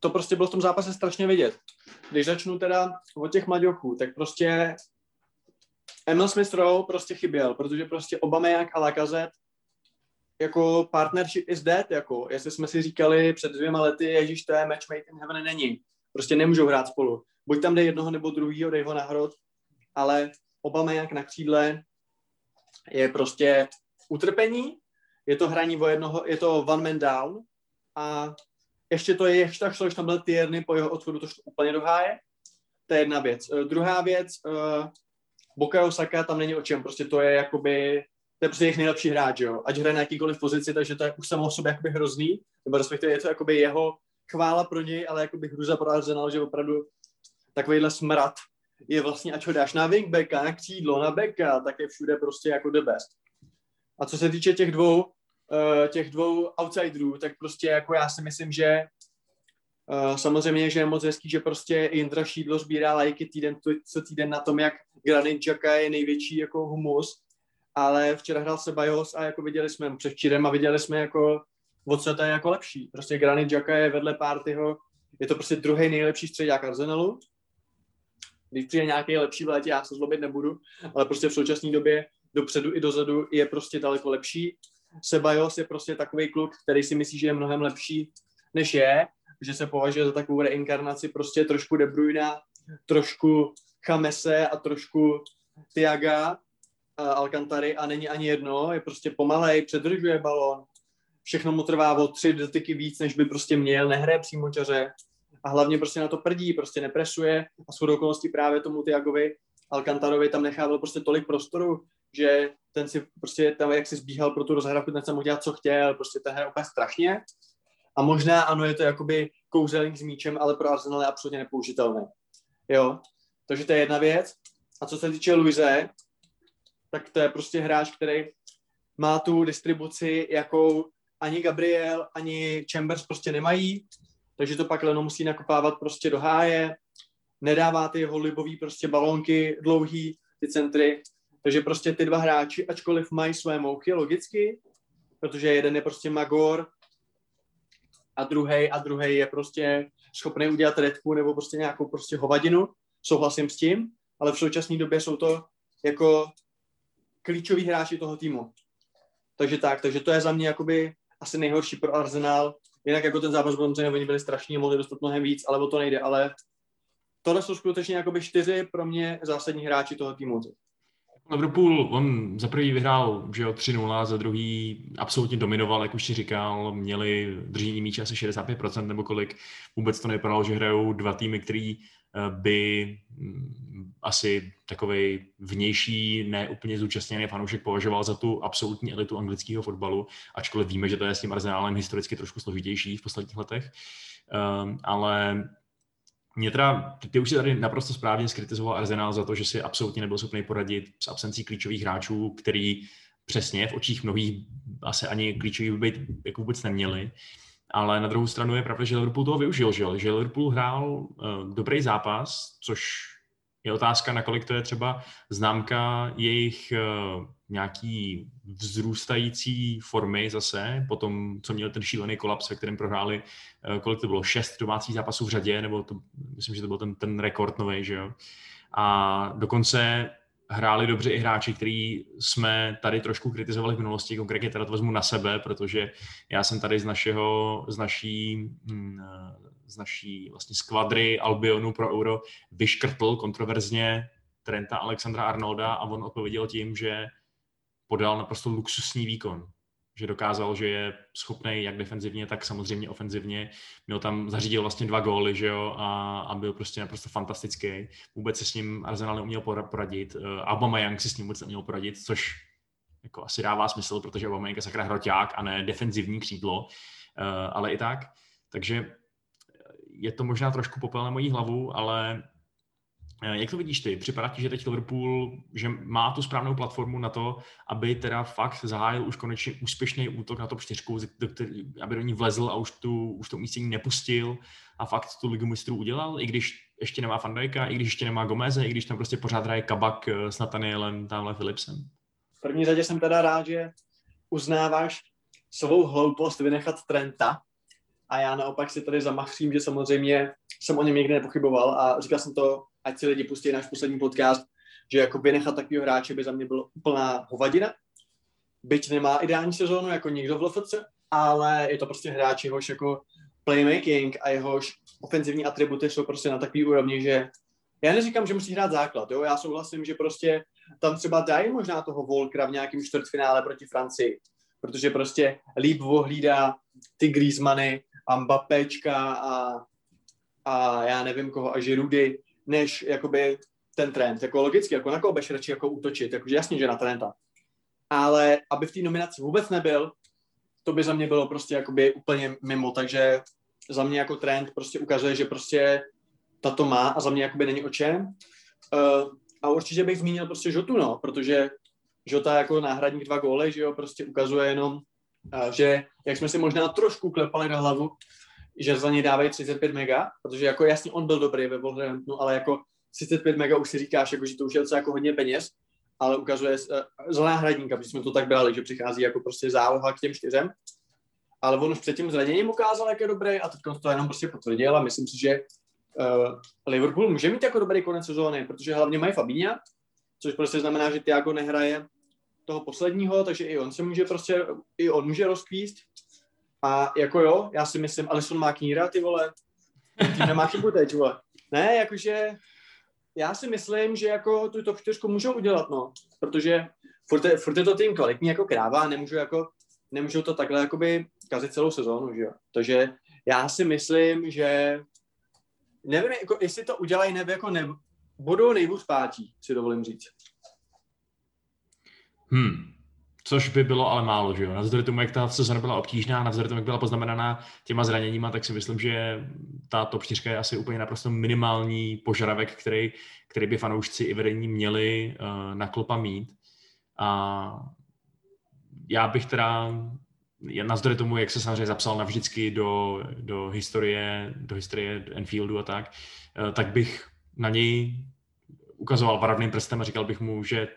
to prostě bylo v tom zápase strašně vidět. Když začnu teda od těch mladěchů, tak prostě Emil Smith Rowe prostě chyběl, protože prostě jak a Lacazette jako partnership is dead, jako jestli jsme si říkali před dvěma lety, ježíš, to je match made in heaven, není. Prostě nemůžou hrát spolu. Buď tam dej jednoho nebo druhýho, dej ho na hrot, ale jak na křídle je prostě utrpení, je to hraní o jednoho, je to one man down a ještě to je, ještě tak šlo, tam byl Tierney po jeho odchodu, to šlo úplně do háje. To je jedna věc. Uh, druhá věc, uh, Bukayo Saka tam není o čem, prostě to je jakoby, to je prostě jejich nejlepší hráč, jo. Ať hraje na jakýkoliv pozici, takže to je už samo o sobě jakoby hrozný, nebo respektive je to jakoby jeho chvála pro něj, ale jakoby hruza pro Arsenal, že opravdu takovýhle smrad je vlastně, ať ho dáš na wingbacka, na křídlo, na backa, tak je všude prostě jako the best. A co se týče těch dvou, uh, těch dvou outsiderů, tak prostě jako já si myslím, že uh, samozřejmě, že je moc hezký, že prostě Jindra Šídlo sbírá lajky týden co týden na tom, jak Granit Xhaka je největší jako humus, ale včera hrál se Bajos a jako viděli jsme předčírem a viděli jsme jako o co to je jako lepší. Prostě Granit Xhaka je vedle Partyho, je to prostě druhý nejlepší středák Arsenalu. Když přijde nějaký lepší v létě, já se zlobit nebudu, ale prostě v současné době dopředu i dozadu je prostě daleko lepší. Sebajos je prostě takový kluk, který si myslí, že je mnohem lepší, než je, že se považuje za takovou reinkarnaci prostě trošku De Bruyne, trošku Chamese a trošku Tiaga Alcantary a není ani jedno, je prostě pomalej, předržuje balon, všechno mu trvá o tři dotyky víc, než by prostě měl, nehraje přímo čaře a hlavně prostě na to prdí, prostě nepresuje a s okolností právě tomu Tiagovi Alcantarovi tam nechával prostě tolik prostoru, že ten si prostě tam, jak si zbíhal pro tu rozhrávku, ten se mohl dělat, co chtěl, prostě ten hraje úplně strašně. A možná ano, je to jakoby kouzelník s míčem, ale pro Arsenal je absolutně nepoužitelný. Jo, takže to je jedna věc. A co se týče Luise, tak to je prostě hráč, který má tu distribuci, jakou ani Gabriel, ani Chambers prostě nemají, takže to pak Leno musí nakopávat prostě do háje, nedává ty jeho libový prostě balónky dlouhý, ty centry, takže prostě ty dva hráči, ačkoliv mají své mouchy, logicky, protože jeden je prostě Magor a druhý a druhý je prostě schopný udělat redku nebo prostě nějakou prostě hovadinu, souhlasím s tím, ale v současné době jsou to jako klíčoví hráči toho týmu. Takže tak, takže to je za mě jakoby asi nejhorší pro Arsenal. Jinak jako ten zápas byl oni byli strašní, mohli dostat mnohem víc, ale o to nejde. Ale tohle jsou skutečně jakoby čtyři pro mě zásadní hráči toho týmu. Liverpool, on za prvý vyhrál že jo, 3-0, za druhý absolutně dominoval, jak už si říkal, měli držení míče asi 65% nebo kolik. Vůbec to nevypadalo, že hrajou dva týmy, který eh, by mm, asi takový vnější, neúplně zúčastněný fanoušek považoval za tu absolutní elitu anglického fotbalu, ačkoliv víme, že to je s tím arzenálem historicky trošku složitější v posledních letech. Um, ale mě teda, ty už si tady naprosto správně skritizoval Arsenal za to, že si absolutně nebyl schopný poradit s absencí klíčových hráčů, který přesně v očích mnohých asi ani klíčových být jako vůbec neměli. Ale na druhou stranu je pravda, že Liverpool toho využil, že, že Liverpool hrál uh, dobrý zápas, což Je otázka, nakolik to je třeba známka jejich uh, nějaký vzrůstající formy zase, po tom, co měl ten šílený kolaps, ve kterém prohráli, uh, kolik to bylo, šest domácích zápasů v řadě, nebo to, myslím, že to byl ten, ten rekord nový, že jo. A dokonce hráli dobře i hráči, který jsme tady trošku kritizovali v minulosti, konkrétně teda to vezmu na sebe, protože já jsem tady z našeho, z naší, hm, z naší vlastně skvadry Albionu pro Euro vyškrtl kontroverzně Trenta Alexandra Arnolda a on odpověděl tím, že podal naprosto luxusní výkon že dokázal, že je schopný jak defenzivně, tak samozřejmě ofenzivně. Měl tam, zařídil vlastně dva góly, že jo, a, a byl prostě naprosto fantastický. Vůbec se s ním Arsenal neuměl poradit. Eh, Young si s ním vůbec neuměl poradit, což jako asi dává smysl, protože Young je sakra hroťák a ne defenzivní křídlo, eh, ale i tak. Takže je to možná trošku popel na mojí hlavu, ale jak to vidíš ty? Připadá ti, že teď Liverpool že má tu správnou platformu na to, aby teda fakt zahájil už konečně úspěšný útok na top 4, aby do ní vlezl a už, tu, už to umístění nepustil a fakt tu ligu mistrů udělal, i když ještě nemá Fandajka, i když ještě nemá Gomeze, i když tam prostě pořád hraje Kabak eh, s Nathanielem, tamhle Philipsem. V první řadě jsem teda rád, že uznáváš svou hloupost vynechat Trenta a já naopak si tady zamachřím, že samozřejmě jsem o něm nikdy nepochyboval a říkal jsem to ať si lidi pustí náš poslední podcast, že jako vynechat takového hráče by za mě bylo úplná hovadina. Byť nemá ideální sezónu jako nikdo v LFC, ale je to prostě hráč, jehož jako playmaking a jehož ofenzivní atributy jsou prostě na takový úrovni, že já neříkám, že musí hrát základ, jo? já souhlasím, že prostě tam třeba dají možná toho Volkra v nějakém čtvrtfinále proti Francii, protože prostě líp ohlídá ty Griezmanny a Mbappéčka a, a já nevím koho, a Žirudy, než jakoby ten trend. Jako logicky, jako na koho budeš radši jako útočit, jakože jasně, že na trenda. Ale aby v té nominaci vůbec nebyl, to by za mě bylo prostě jakoby úplně mimo, takže za mě jako trend prostě ukazuje, že prostě tato má a za mě jakoby není o čem. Uh, a určitě bych zmínil prostě Žotu, no, protože Žota jako náhradník dva góly, že jo, prostě ukazuje jenom, uh, že jak jsme si možná trošku klepali na hlavu, že za něj dávají 35 mega, protože jako jasně on byl dobrý ve Wolverhamptonu, ale jako 35 mega už si říkáš, jako, že to už je jako hodně peněz, ale ukazuje uh, za náhradníka, protože jsme to tak brali, že přichází jako prostě záloha k těm čtyřem, ale on už před tím zraněním ukázal, jak je dobrý a teď to jenom prostě potvrdil a myslím si, že uh, Liverpool může mít jako dobrý konec sezóny, protože hlavně mají Fabíňa, což prostě znamená, že Tiago nehraje toho posledního, takže i on se může prostě, i on může rozkvíst a jako jo, já si myslím, Alison má kníra, ty vole, tím nemá chybu teď, vole. Ne, jakože já si myslím, že jako tu top 4 můžou udělat, no, protože furt je, furt je to tým kvalitní jako kráva a nemůžu jako, nemůžu to takhle jakoby kazit celou sezónu, že jo. Takže já si myslím, že nevím, jako, jestli to udělají, nebo jako ne, budou nejvůz pátí, si dovolím říct. Hmm. Což by bylo ale málo, že jo. Navzdory tomu, jak ta sezona byla obtížná, navzdory tomu, jak byla poznamenaná těma zraněníma, tak si myslím, že ta top 4 je asi úplně naprosto minimální požadavek, který, který by fanoušci i vedení měli uh, na klopa mít. A já bych teda, navzdory tomu, jak se samozřejmě zapsal navždycky do, do historie, do historie Enfieldu a tak, uh, tak bych na něj ukazoval varovným prstem a říkal bych mu, že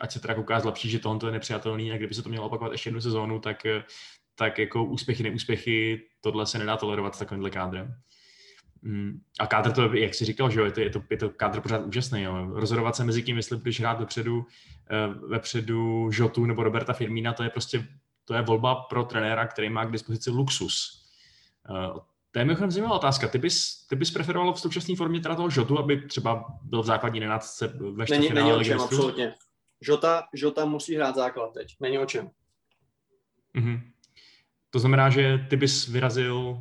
ať se teda kouká zlepší, že tohle je nepřijatelný a kdyby se to mělo opakovat ještě jednu sezónu, tak, tak jako úspěchy, neúspěchy, tohle se nedá tolerovat s takovýmhle kádrem. Mm, a kádr to, jak jsi říkal, že jo, je to, je to, je to kádr pořád úžasný. Jo. Rozhodovat se mezi tím, jestli budeš hrát vepředu, eh, vepředu Žotu nebo Roberta Firmína, to je prostě to je volba pro trenéra, který má k dispozici luxus. Eh, to je mimochodem zajímavá otázka. Ty bys, ty bys preferoval v současné formě teda toho Žotu, aby třeba byl v základní nenádce ve čtvrtfinále Není, není o čem, absolutně. Žota, Žota musí hrát základ teď, není o čem. Mm-hmm. To znamená, že ty bys vyrazil uh,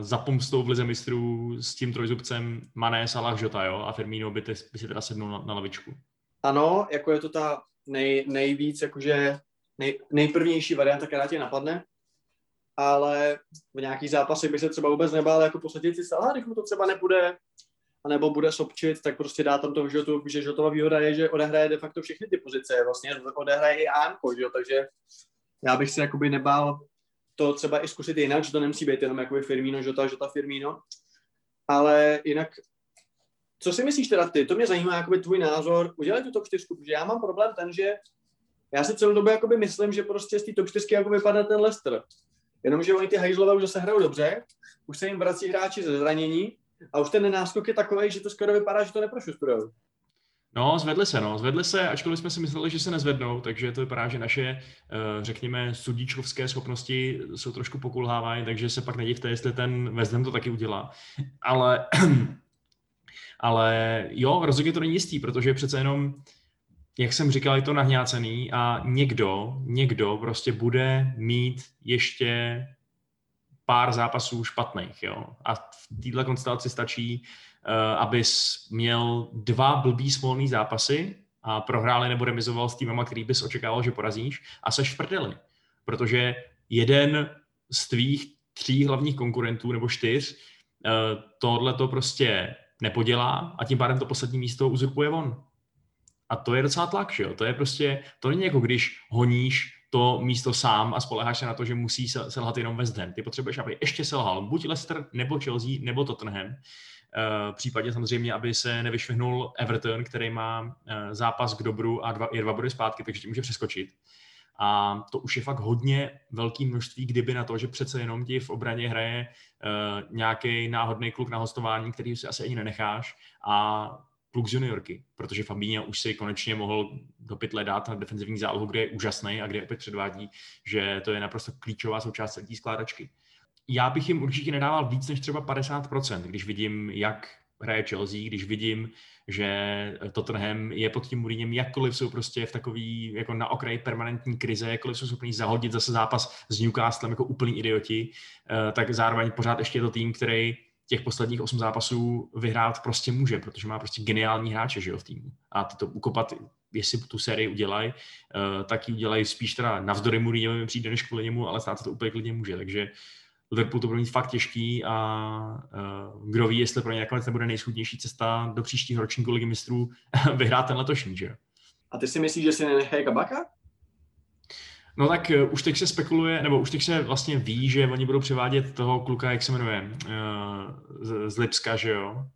za pomstou v Lize mistrů s tím trojzubcem Mané, Salah, Žota, jo? A Firmino by, ty, by si teda sednul na, na lavičku. Ano, jako je to ta nej, nejvíc, jakože nej, nejprvnější varianta, která tě napadne, ale v nějakých zápasech by se třeba vůbec nebál jako posadit si Salah, když mu to třeba nepůjde anebo bude sopčit, tak prostě dá tam toho Žotu, že Žotová výhoda je, že odehraje de facto všechny ty pozice, vlastně odehraje i že jo, takže já bych si jakoby nebál to třeba i zkusit jinak, že to nemusí být jenom jakoby Firmino, Žota, Žota, Firmino, ale jinak co si myslíš teda ty? To mě zajímá jakoby tvůj názor. Udělej tu top 4, protože já mám problém ten, že já si celou dobu jakoby myslím, že prostě z té top 4 jako vypadá ten Leicester. Jenomže oni ty hajzlové už zase hrajou dobře, už se jim vrací hráči ze zranění a už ten nenáskok je takový, že to skoro vypadá, že to neprošustrujou. No, zvedli se, no, zvedli se, ačkoliv jsme si mysleli, že se nezvednou, takže to vypadá, že naše, eh, řekněme, sudíčkovské schopnosti jsou trošku pokulhávají, takže se pak nedivte, jestli ten Ham to taky udělá. Ale, ale jo, rozhodně to není jistý, protože přece jenom, jak jsem říkal, je to nahňácený a někdo, někdo prostě bude mít ještě pár zápasů špatných, jo. A v této konstelaci stačí Eh, abys měl dva blbý smolný zápasy a prohráli nebo remizoval s týmama, který bys očekával, že porazíš a seš v prdeli. Protože jeden z tvých tří hlavních konkurentů nebo čtyř eh, tohle to prostě nepodělá a tím pádem to poslední místo uzurpuje on. A to je docela tlak, že jo? To je prostě, to není jako když honíš to místo sám a spoleháš se na to, že musí selhat jenom West Ham. Ty potřebuješ, aby ještě selhal buď Leicester, nebo Chelsea, nebo Tottenham. Eh, v případě samozřejmě, aby se nevyšvihnul Everton, který má eh, zápas k dobru a dva, je dva body zpátky, takže tím může přeskočit. A to už je fakt hodně velké množství, kdyby na to, že přece jenom ti v obraně hraje uh, nějaký náhodný kluk na hostování, který si asi ani nenecháš a kluk z juniorky, protože Fabinho už si konečně mohl do pytle dát na defenzivní zálohu, kde je úžasný a kde opět předvádí, že to je naprosto klíčová součást té skládačky. Já bych jim určitě nedával víc než třeba 50%, když vidím, jak hraje Chelsea, když vidím, že Tottenham je pod tím Mourinhem, jakkoliv jsou prostě v takový jako na okraji permanentní krize, jakkoliv jsou schopni zahodit zase zápas s Newcastlem jako úplný idioti, eh, tak zároveň pořád ještě je to tým, který těch posledních osm zápasů vyhrát prostě může, protože má prostě geniální hráče že jo, v týmu. A ty to ukopat, jestli tu sérii udělají, eh, tak ji udělají spíš teda navzdory Mourinhovi přijde než kvůli němu, ale stát se to úplně klidně může. Takže Liverpool to bude mít fakt těžký a uh, kdo ví, jestli pro ně nakonec nebude nejschudnější cesta do příštího ročníku ligy mistrů vyhrát ten letošní, že A ty si myslíš, že si nenechají kabaka? No tak uh, už teď se spekuluje, nebo už teď se vlastně ví, že oni budou převádět toho kluka, jak se jmenuje, uh, z, z Lipska, že jo?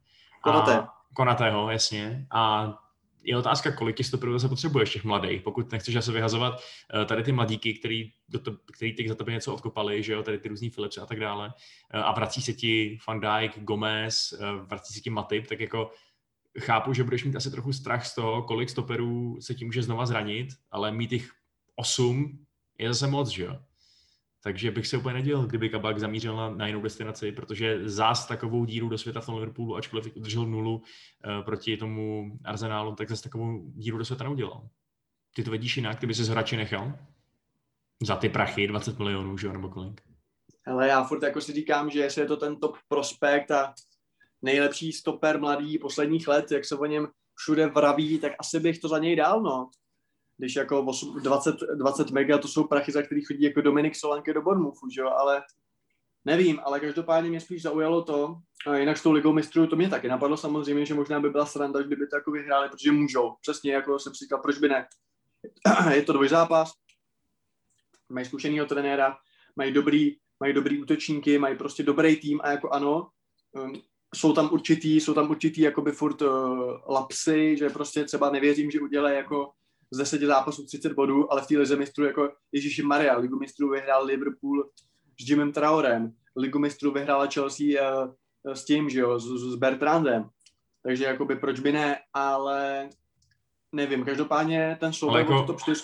Konaté. Konatého, jasně. A je otázka, kolik těch stoperů se potřebuješ těch mladých, pokud nechceš zase vyhazovat eh, tady ty mladíky, který, do to, který teď za tebe něco odkopali, že jo, tady ty různý Philips a tak dále, eh, a vrací se ti Van Dijk, Gomez, eh, vrací se ti Matip, tak jako chápu, že budeš mít asi trochu strach z toho, kolik stoperů se ti může znova zranit, ale mít jich osm je zase moc, že jo. Takže bych se úplně nedělal, kdyby Kabak zamířil na, na jinou destinaci, protože zás takovou díru do světa v tom Liverpoolu, ačkoliv udržel nulu uh, proti tomu Arsenálu, tak zase takovou díru do světa neudělal. Ty to vidíš jinak, ty by si radši nechal? Za ty prachy, 20 milionů, že jo, nebo kolik? Ale já furt jako si říkám, že jestli je to ten top prospekt a nejlepší stoper mladý posledních let, jak se o něm všude vraví, tak asi bych to za něj dal, no když jako 8, 20, 20 mega, to jsou prachy, za který chodí jako Dominik Solanke do Bournemouthu, že jo, ale nevím, ale každopádně mě spíš zaujalo to, a jinak s tou ligou mistrů to mě taky napadlo samozřejmě, že možná by byla sranda, kdyby to jako vyhráli, protože můžou, přesně jako jsem si říkal, proč by ne. Je to dvojzápas, mají zkušenýho trenéra, mají dobrý, mají dobrý útočníky, mají prostě dobrý tým a jako ano, um, jsou tam určitý, jsou tam určitý jakoby furt uh, lapsy, že prostě třeba nevěřím, že udělají jako z deseti zápasů 30 bodů, ale v té lize mistrů jako Ježíši Maria, ligu mistrů vyhrál Liverpool s Jimem Traorem, ligu mistrů vyhrála Chelsea uh, s tím, že jo, s, s Bertrandem. Takže jakoby proč by ne, ale nevím, každopádně ten souboj jako, top 4.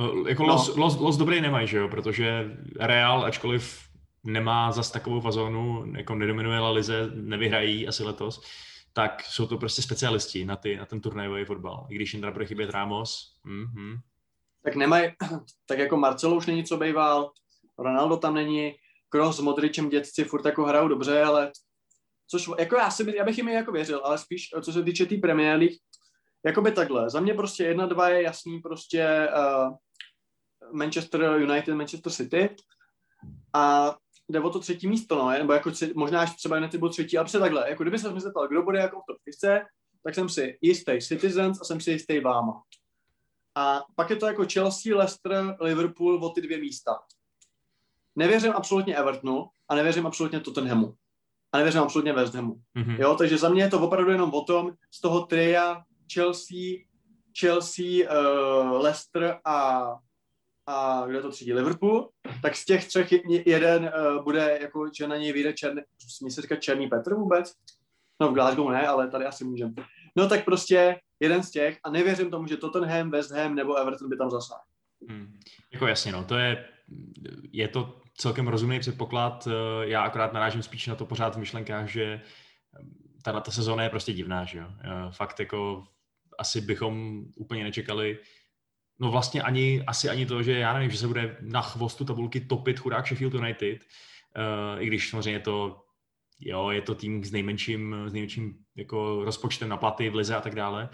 Eh, jako no. los, los, los dobrý nemají, že jo, protože Real, ačkoliv nemá zas takovou fazonu, jako nedominuje La Lize, nevyhrají asi letos, tak jsou to prostě specialisti na, ty, na ten turnajový fotbal. I když jim teda bude chybět Ramos. Mm-hmm. Tak nemají, tak jako Marcelo už není co bejval, Ronaldo tam není, Kroos s Modričem dětci furt jako hrajou dobře, ale což jako já, si, já bych jim jako věřil, ale spíš co se týče té tý Premier League, jako by takhle. Za mě prostě jedna, dva je jasný prostě uh, Manchester United, Manchester City a jde o to třetí místo, no, nebo jako tři, možná až třeba United byl třetí, ale přesně takhle, jako kdyby se mi zeptal, kdo bude jako v top 5, tak jsem si jistý Citizens a jsem si jistý váma. A pak je to jako Chelsea, Leicester, Liverpool o ty dvě místa. Nevěřím absolutně Evertonu a nevěřím absolutně Tottenhamu. a nevěřím absolutně West Hamu. Mhm. Jo, takže za mě je to opravdu jenom o tom, z toho tria Chelsea, Chelsea, uh, Leicester a, a kdo to třídí, Liverpool, tak z těch třech je- jeden uh, bude, jako, že na něj vyjde černý, smí se říkat Černý Petr vůbec? No v Glasgow ne, ale tady asi můžeme. No tak prostě jeden z těch a nevěřím tomu, že Tottenham, West Ham nebo Everton by tam zasáhl. Hmm. Jako jasně, no, to je, je to celkem rozumný předpoklad. eh, Já akorát narážím spíš na to pořád v myšlenkách, že tahle ta sezóna je prostě divná, že jo. Eh, Fakt jako asi bychom úplně nečekali, no vlastně ani, asi ani to, že já nevím, že se bude na chvostu tabulky topit chudák Sheffield United, eh, i když samozřejmě to jo, je to tým s nejmenším, s nejmenším jako rozpočtem na platy v lize a tak dále.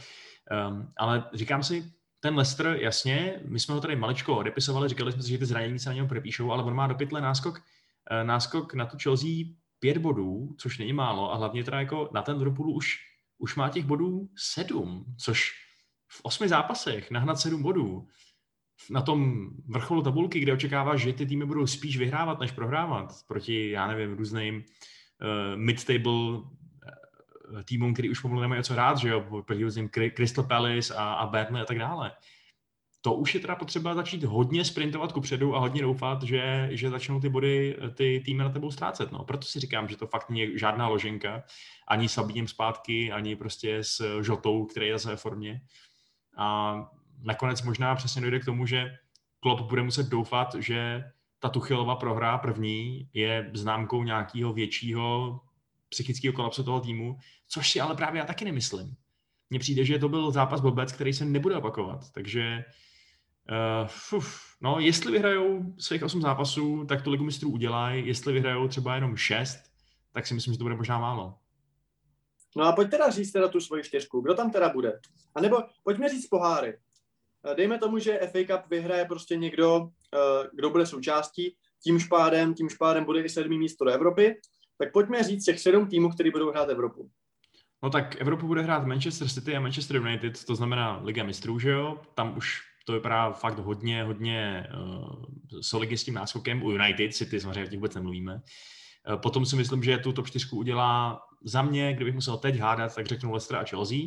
Um, ale říkám si, ten Leicester, jasně, my jsme ho tady maličko odepisovali, říkali jsme si, že ty zranění se na něm přepíšou, ale on má do pytle náskok, eh, náskok na tu Chelsea pět bodů, což není málo, a hlavně teda jako na ten Liverpoolu už, už má těch bodů sedm, což v osmi zápasech nahnat sedm bodů, na tom vrcholu tabulky, kde očekáváš, že ty týmy budou spíš vyhrávat, než prohrávat proti, já nevím, různým uh, mid-table eh, týmům, který už pomalu nemají o co rád, že jo, proti různým Cry- Crystal Palace a, a Burnley a tak dále. To už je teda potřeba začít hodně sprintovat kupředu a hodně doufat, že, že začnou ty body, eh, ty týmy na tebou ztrácet. No. Proto si říkám, že to fakt není žádná loženka, ani s Sabinem zpátky, ani prostě s Žotou, který je zase ve formě. A nakonec možná přesně dojde k tomu, že Klopp bude muset doufat, že ta Tuchylova prohra první je známkou nějakého většího psychického kolapsu toho týmu, což si ale právě já taky nemyslím. Mně přijde, že to byl zápas Bobec, který se nebude opakovat, takže uh, fuf, no, jestli vyhrajou svých 8 zápasů, tak to ligu mistrů udělají, jestli vyhrajou třeba jenom 6, tak si myslím, že to bude možná málo. No a pojď teda říct teda tu svoji čtyřku. Kdo tam teda bude? A nebo pojďme říct poháry. Eh, Dejme tomu, že FA Cup vyhraje prostě někdo, eh, kdo bude součástí, tím špádem, tím špádem bude i sedmý místo do Evropy. Tak pojďme říct těch sedm týmů, který budou hrát Evropu. No tak Evropu bude hrát Manchester City a Manchester United, to znamená Liga mistrů, že jo? Tam už to vypadá fakt hodně, hodně uh, solidně s tím náskokem. U United City samozřejmě o těch vůbec nemluvíme. Uh, potom si myslím, že tu top 4 udělá za mě, kdybych musel teď hádat, tak řeknu Leicester a Chelsea.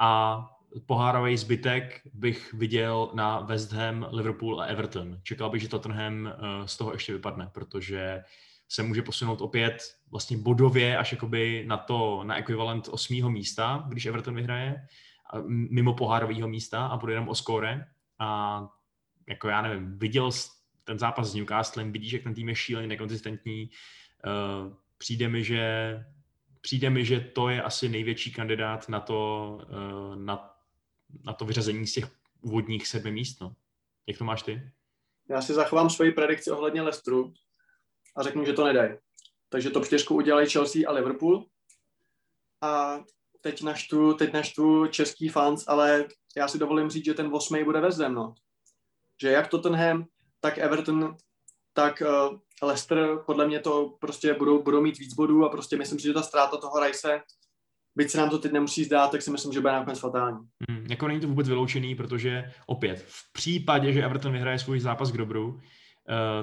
A pohárový zbytek bych viděl na West Ham, Liverpool a Everton. Čekal bych, že Tottenham uh, z toho ještě vypadne, protože se může posunout opět vlastně bodově až jakoby na to, na ekvivalent osmého místa, když Everton vyhraje, mimo pohárového místa a bude jenom o skóre. A jako já nevím, viděl ten zápas s Newcastlem, vidíš, jak ten tým je šíleně nekonzistentní. Uh, přijde mi, že přijde mi, že to je asi největší kandidát na to, uh, na, na to vyřazení z těch úvodních sedmi míst. No. Jak to máš ty? Já si zachovám svoji predikci ohledně Leicesteru a řeknu, že to nedají. Takže top 4 udělají Chelsea a Liverpool. A teď naštu, teď naštu český fans, ale já si dovolím říct, že ten 8. bude West Ham, no. Že jak Tottenham, tak Everton, tak uh, Leicester, podle mě to prostě budou, budou mít víc bodů a prostě myslím si, že ta ztráta toho Rice, byť se nám to teď nemusí zdát, tak si myslím, že bude nakonec fatální. Hmm, jako není to vůbec vyloučený, protože opět v případě, že Everton vyhraje svůj zápas k dobru, uh,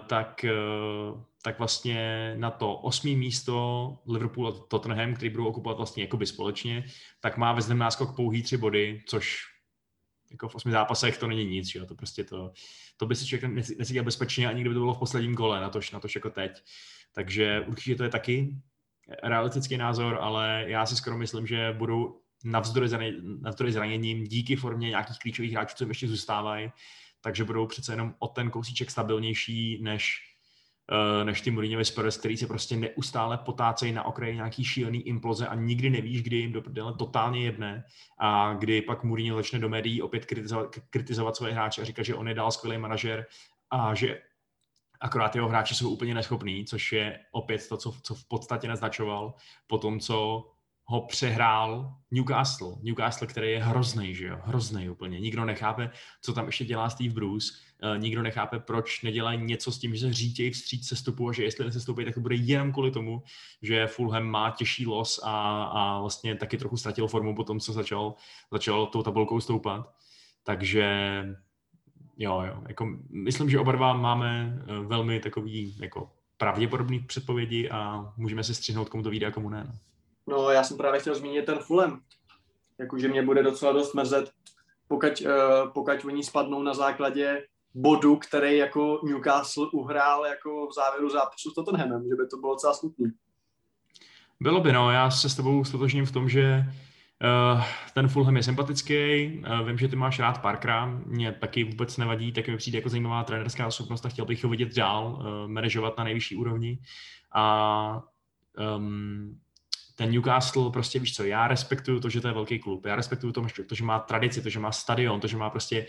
tak, uh, tak vlastně na to osmý místo Liverpool a Tottenham, který budou okupovat vlastně jakoby společně, tak má ve náskok pouhý tři body, což jako v osmi zápasech to není nic, jo? to prostě to, to by si člověk necítil bezpečně, ani kdyby to bylo v posledním kole, na tož, na tož jako teď. Takže určitě to je taky realistický názor, ale já si skoro myslím, že budou navzdory, zraně, navzdory zraněním díky formě nějakých klíčových hráčů, co jim ještě zůstávají, takže budou přece jenom o ten kousíček stabilnější než, než ty Mourinhovi Spurs, který se prostě neustále potácejí na okraji nějaký šílený imploze a nikdy nevíš, kdy jim do prdele totálně jedne a kdy pak Mourinho začne do médií opět kritizovat, kritizovat svoje hráče a říkat, že on je dál skvělý manažer a že akorát jeho hráči jsou úplně neschopní, což je opět to, co, co v podstatě naznačoval po tom, co ho přehrál Newcastle. Newcastle, který je hrozný, že jo? Hrozný úplně. Nikdo nechápe, co tam ještě dělá Steve Bruce. Uh, nikdo nechápe, proč nedělají něco s tím, že se řítějí vstříc sestupu a že jestli nesestoupí, tak to bude jenom kvůli tomu, že Fulham má těžší los a, a vlastně taky trochu ztratil formu po tom, co začal, začal tou tabulkou stoupat. Takže jo, jo, jako myslím, že oba dva máme velmi takový jako pravděpodobné předpovědi a můžeme si střihnout, komu to vyjde a komu ne. No. No, já jsem právě chtěl zmínit ten Fulham. Jakože mě bude docela dost mrzet, pokud, uh, pokud oni spadnou na základě bodu, který jako Newcastle uhrál jako v závěru zápasu s Tottenhamem, že by to bylo docela smutný. Bylo by, no. Já se s tebou stotožním v tom, že Uh, ten Fulham je sympatický, uh, vím, že ty máš rád Parkera, mě taky vůbec nevadí, taky mi přijde jako zajímavá trenerská osobnost a chtěl bych ho vidět dál, uh, manažovat na nejvyšší úrovni. A um, ten Newcastle, prostě víš co, já respektuju to, že to je velký klub, já respektuju to, to, že má tradici, to, že má stadion, to, že má prostě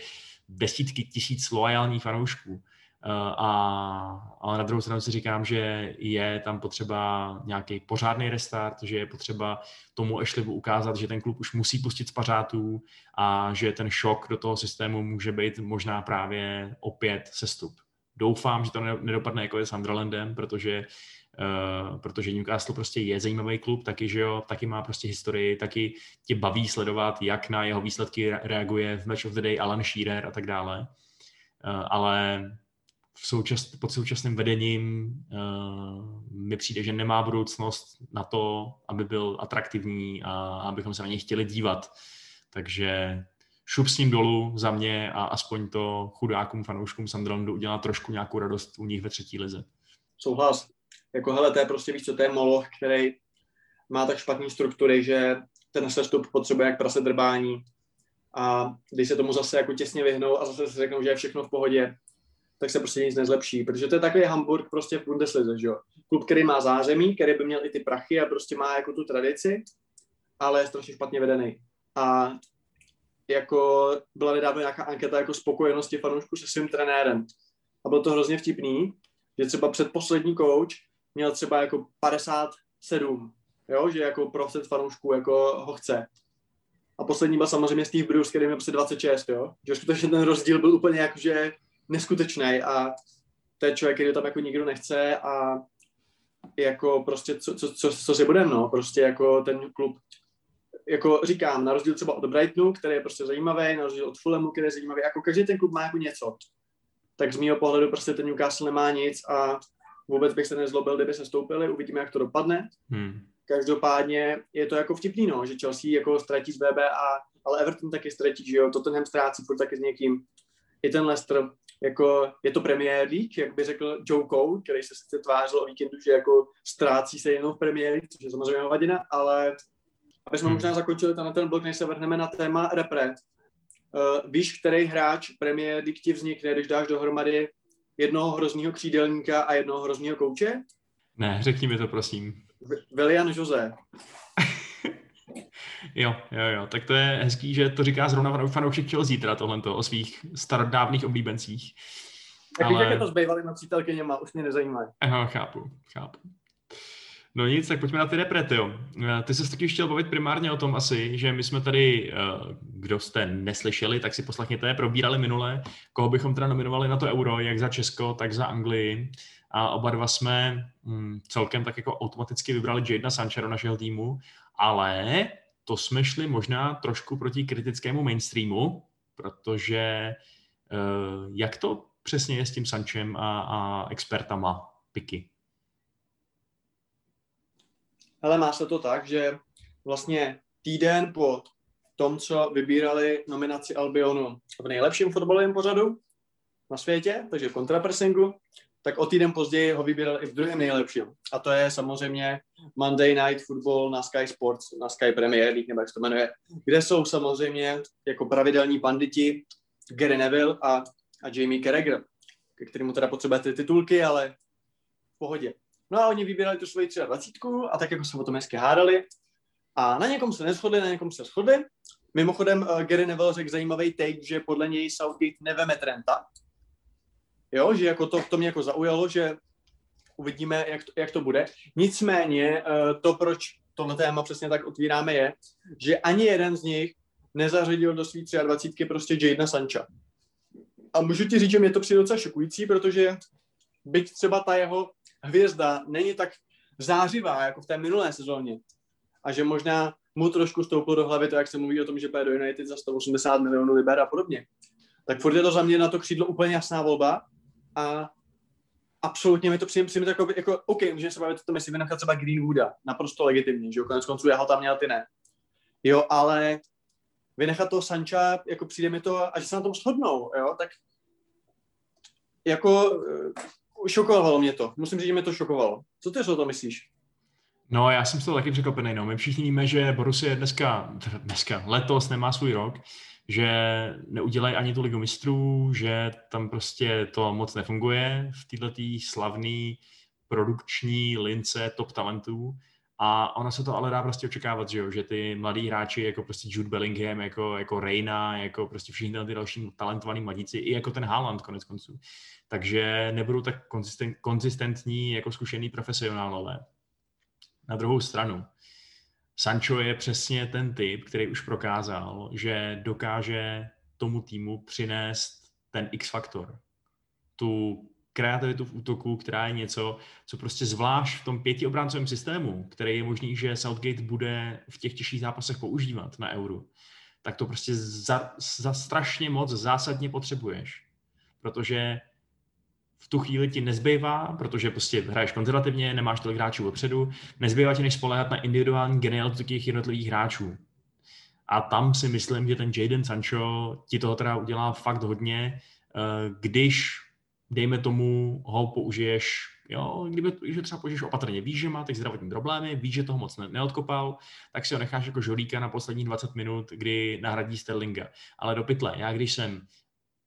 desítky tisíc loajálních fanoušků. Eh, a, ale na druhou stranu si říkám, že je tam potřeba nějaký pořádný restart, že je potřeba tomu Ešlivu ukázat, že ten klub už musí pustit z pařátů a že ten šok do toho systému může být možná právě opět sestup. Doufám, že to nedopadne jako je s Sunderlandem, protože Uh, protože Newcastle prostě je zajímavý klub, taky, že jo, taky má prostě historii, taky tě baví sledovat, jak na jeho výsledky reaguje v Match of the Day Alan Shearer a tak dále. Uh, ale v součas, pod současným vedením uh, mi přijde, že nemá budoucnost na to, aby byl atraktivní a abychom se na něj chtěli dívat. Takže šup s ním dolů za mě a aspoň to chudákům fanouškům Sunderlandu udělá trošku nějakou radost u nich ve třetí lize. Souhlas. Jako hele, to je prostě víš co, to je moloch, který má tak špatné struktury, že ten sestup potřebuje jak prase drbání a když se tomu zase jako těsně vyhnou a zase si řeknou, že je všechno v pohodě, tak se prostě nic nezlepší, protože to je takový Hamburg prostě v Bundeslize, že jo. Klub, který má zázemí, který by měl i ty prachy a prostě má jako tu tradici, ale je strašně špatně vedený. A jako byla nedávno nějaká anketa jako spokojenosti fanoušků se svým trenérem. A bylo to hrozně vtipný, že třeba předposlední coach měl třeba jako 57, jo, že jako procent fanoušků jako ho chce. A poslední byl samozřejmě Steve Bruce, který měl prostě 26, jo. Že skutečně ten rozdíl byl úplně jakože neskutečný a to je člověk, který tam jako nikdo nechce a jako prostě co, co, co, co si budeme, no, prostě jako ten klub, jako říkám, na rozdíl třeba od Brightonu, který je prostě zajímavý, na rozdíl od Fulhamu, který je zajímavý, jako každý ten klub má jako něco. Tak z mého pohledu prostě ten Newcastle nemá nic a vůbec bych se nezlobil, kdyby se stoupili, uvidíme, jak to dopadne. Hmm. Každopádně je to jako vtipný, no, že Chelsea jako ztratí z BBA, ale Everton taky ztratí, že jo, Tottenham ztrácí furt taky s někým. I ten Leicester, jako je to Premier League, jak by řekl Joe Cole, který se sice tvářil o víkendu, že jako ztrácí se jenom v Premier League, což je samozřejmě hovadina, ale aby jsme hmm. možná zakončili ten, ten blok, než se vrhneme na téma repre. Uh, víš, který hráč Premier League ti vznikne, když dáš dohromady jednoho hrozního křídelníka a jednoho hrozního kouče? Ne, řekni mi to, prosím. William Jose. jo, jo, jo, tak to je hezký, že to říká zrovna fanoušek Chelsea teda tohle o svých starodávných oblíbencích. Tak Ale... jak je to s bývalýma přítelkyněma, už mě nezajímá. Aha, chápu, chápu. No nic, tak pojďme na ty reprety, jo. Eh, ty jsi taky chtěl bavit primárně o tom asi, že my jsme tady, eh, kdo jste neslyšeli, tak si poslechněte, probírali minule, koho bychom teda nominovali na to euro, jak za Česko, tak za Anglii. A oba dva jsme hm, celkem tak jako automaticky vybrali Jadena Sanchera našeho týmu, ale to jsme šli možná trošku proti kritickému mainstreamu, protože uh, jak to přesně je s tím Sanchem a, a expertama Piky? Ale má se to tak, že vlastně týden po tom, co vybírali nominaci Albionu v nejlepším fotbalovém pořadu na světě, takže v kontrapressingu, tak o týden později ho vybíral i v druhém nejlepším. A to je samozřejmě Monday Night Football na Sky Sports, na Sky Premier League, nebo jak se to jmenuje, kde jsou samozřejmě jako pravidelní banditi Gary Neville a, a Jamie Carragher, ke kterému teda potřebujete titulky, ale v pohodě. No a oni vybírali tu svoji 23 a tak jako se o tom hezky hádali. A na někom se neschodli, na někom se shodli. Mimochodem uh, Gary Neville řekl zajímavý take, že podle něj Southgate neveme Trenta. Jo, že jako to, to mě jako zaujalo, že uvidíme, jak to, jak to bude. Nicméně uh, to, proč tohle téma přesně tak otvíráme, je, že ani jeden z nich nezařadil do svých 23 prostě Jadena Sancha. A můžu ti říct, že mě to přijde docela šokující, protože byť třeba ta jeho hvězda není tak zářivá, jako v té minulé sezóně. A že možná mu trošku stouplo do hlavy to, jak se mluví o tom, že půjde do United za 180 milionů liber a podobně. Tak furt je to za mě na to křídlo úplně jasná volba a absolutně mi to přijím, přijím jako, jako OK, můžeme se bavit o tom, jestli vynechat třeba Greenwooda, naprosto legitimně, že jo, konec konců já ho tam měl, ty ne. Jo, ale vynechat toho Sancha, jako přijde mi to, a že se na tom shodnou, jo, tak jako šokovalo mě to. Musím říct, že mě to šokovalo. Co ty o to myslíš? No, já jsem toho taky překvapený. No. My všichni víme, že Borussia dneska, dneska, letos nemá svůj rok, že neudělají ani tu ligu mistrů, že tam prostě to moc nefunguje v této slavné produkční lince top talentů. A ona se to ale dá prostě očekávat, že, jo? že ty mladí hráči, jako prostě Jude Bellingham, jako, jako Reina, jako prostě všichni ty další talentovaní mladíci, i jako ten Haaland konec konců. Takže nebudou tak konzistent, konzistentní jako zkušený profesionálové. Na druhou stranu, Sancho je přesně ten typ, který už prokázal, že dokáže tomu týmu přinést ten X-faktor. Tu kreativitu v útoku, která je něco, co prostě zvlášť v tom pětiobráncovém systému, který je možný, že Southgate bude v těch těžších zápasech používat na euro, tak to prostě za, za strašně moc zásadně potřebuješ. Protože v tu chvíli ti nezbývá, protože prostě hraješ konzervativně, nemáš tolik hráčů vepředu, nezbývá ti než spolehat na individuální genialitu těch jednotlivých hráčů. A tam si myslím, že ten Jaden Sancho ti toho teda udělá fakt hodně, eh, když, dejme tomu, ho použiješ, jo, kdyby že třeba použiješ opatrně, víš, že má teď zdravotní problémy, víš, že toho moc ne- neodkopal, tak si ho necháš jako žolíka na poslední 20 minut, kdy nahradí Sterlinga. Ale do pytle, já když jsem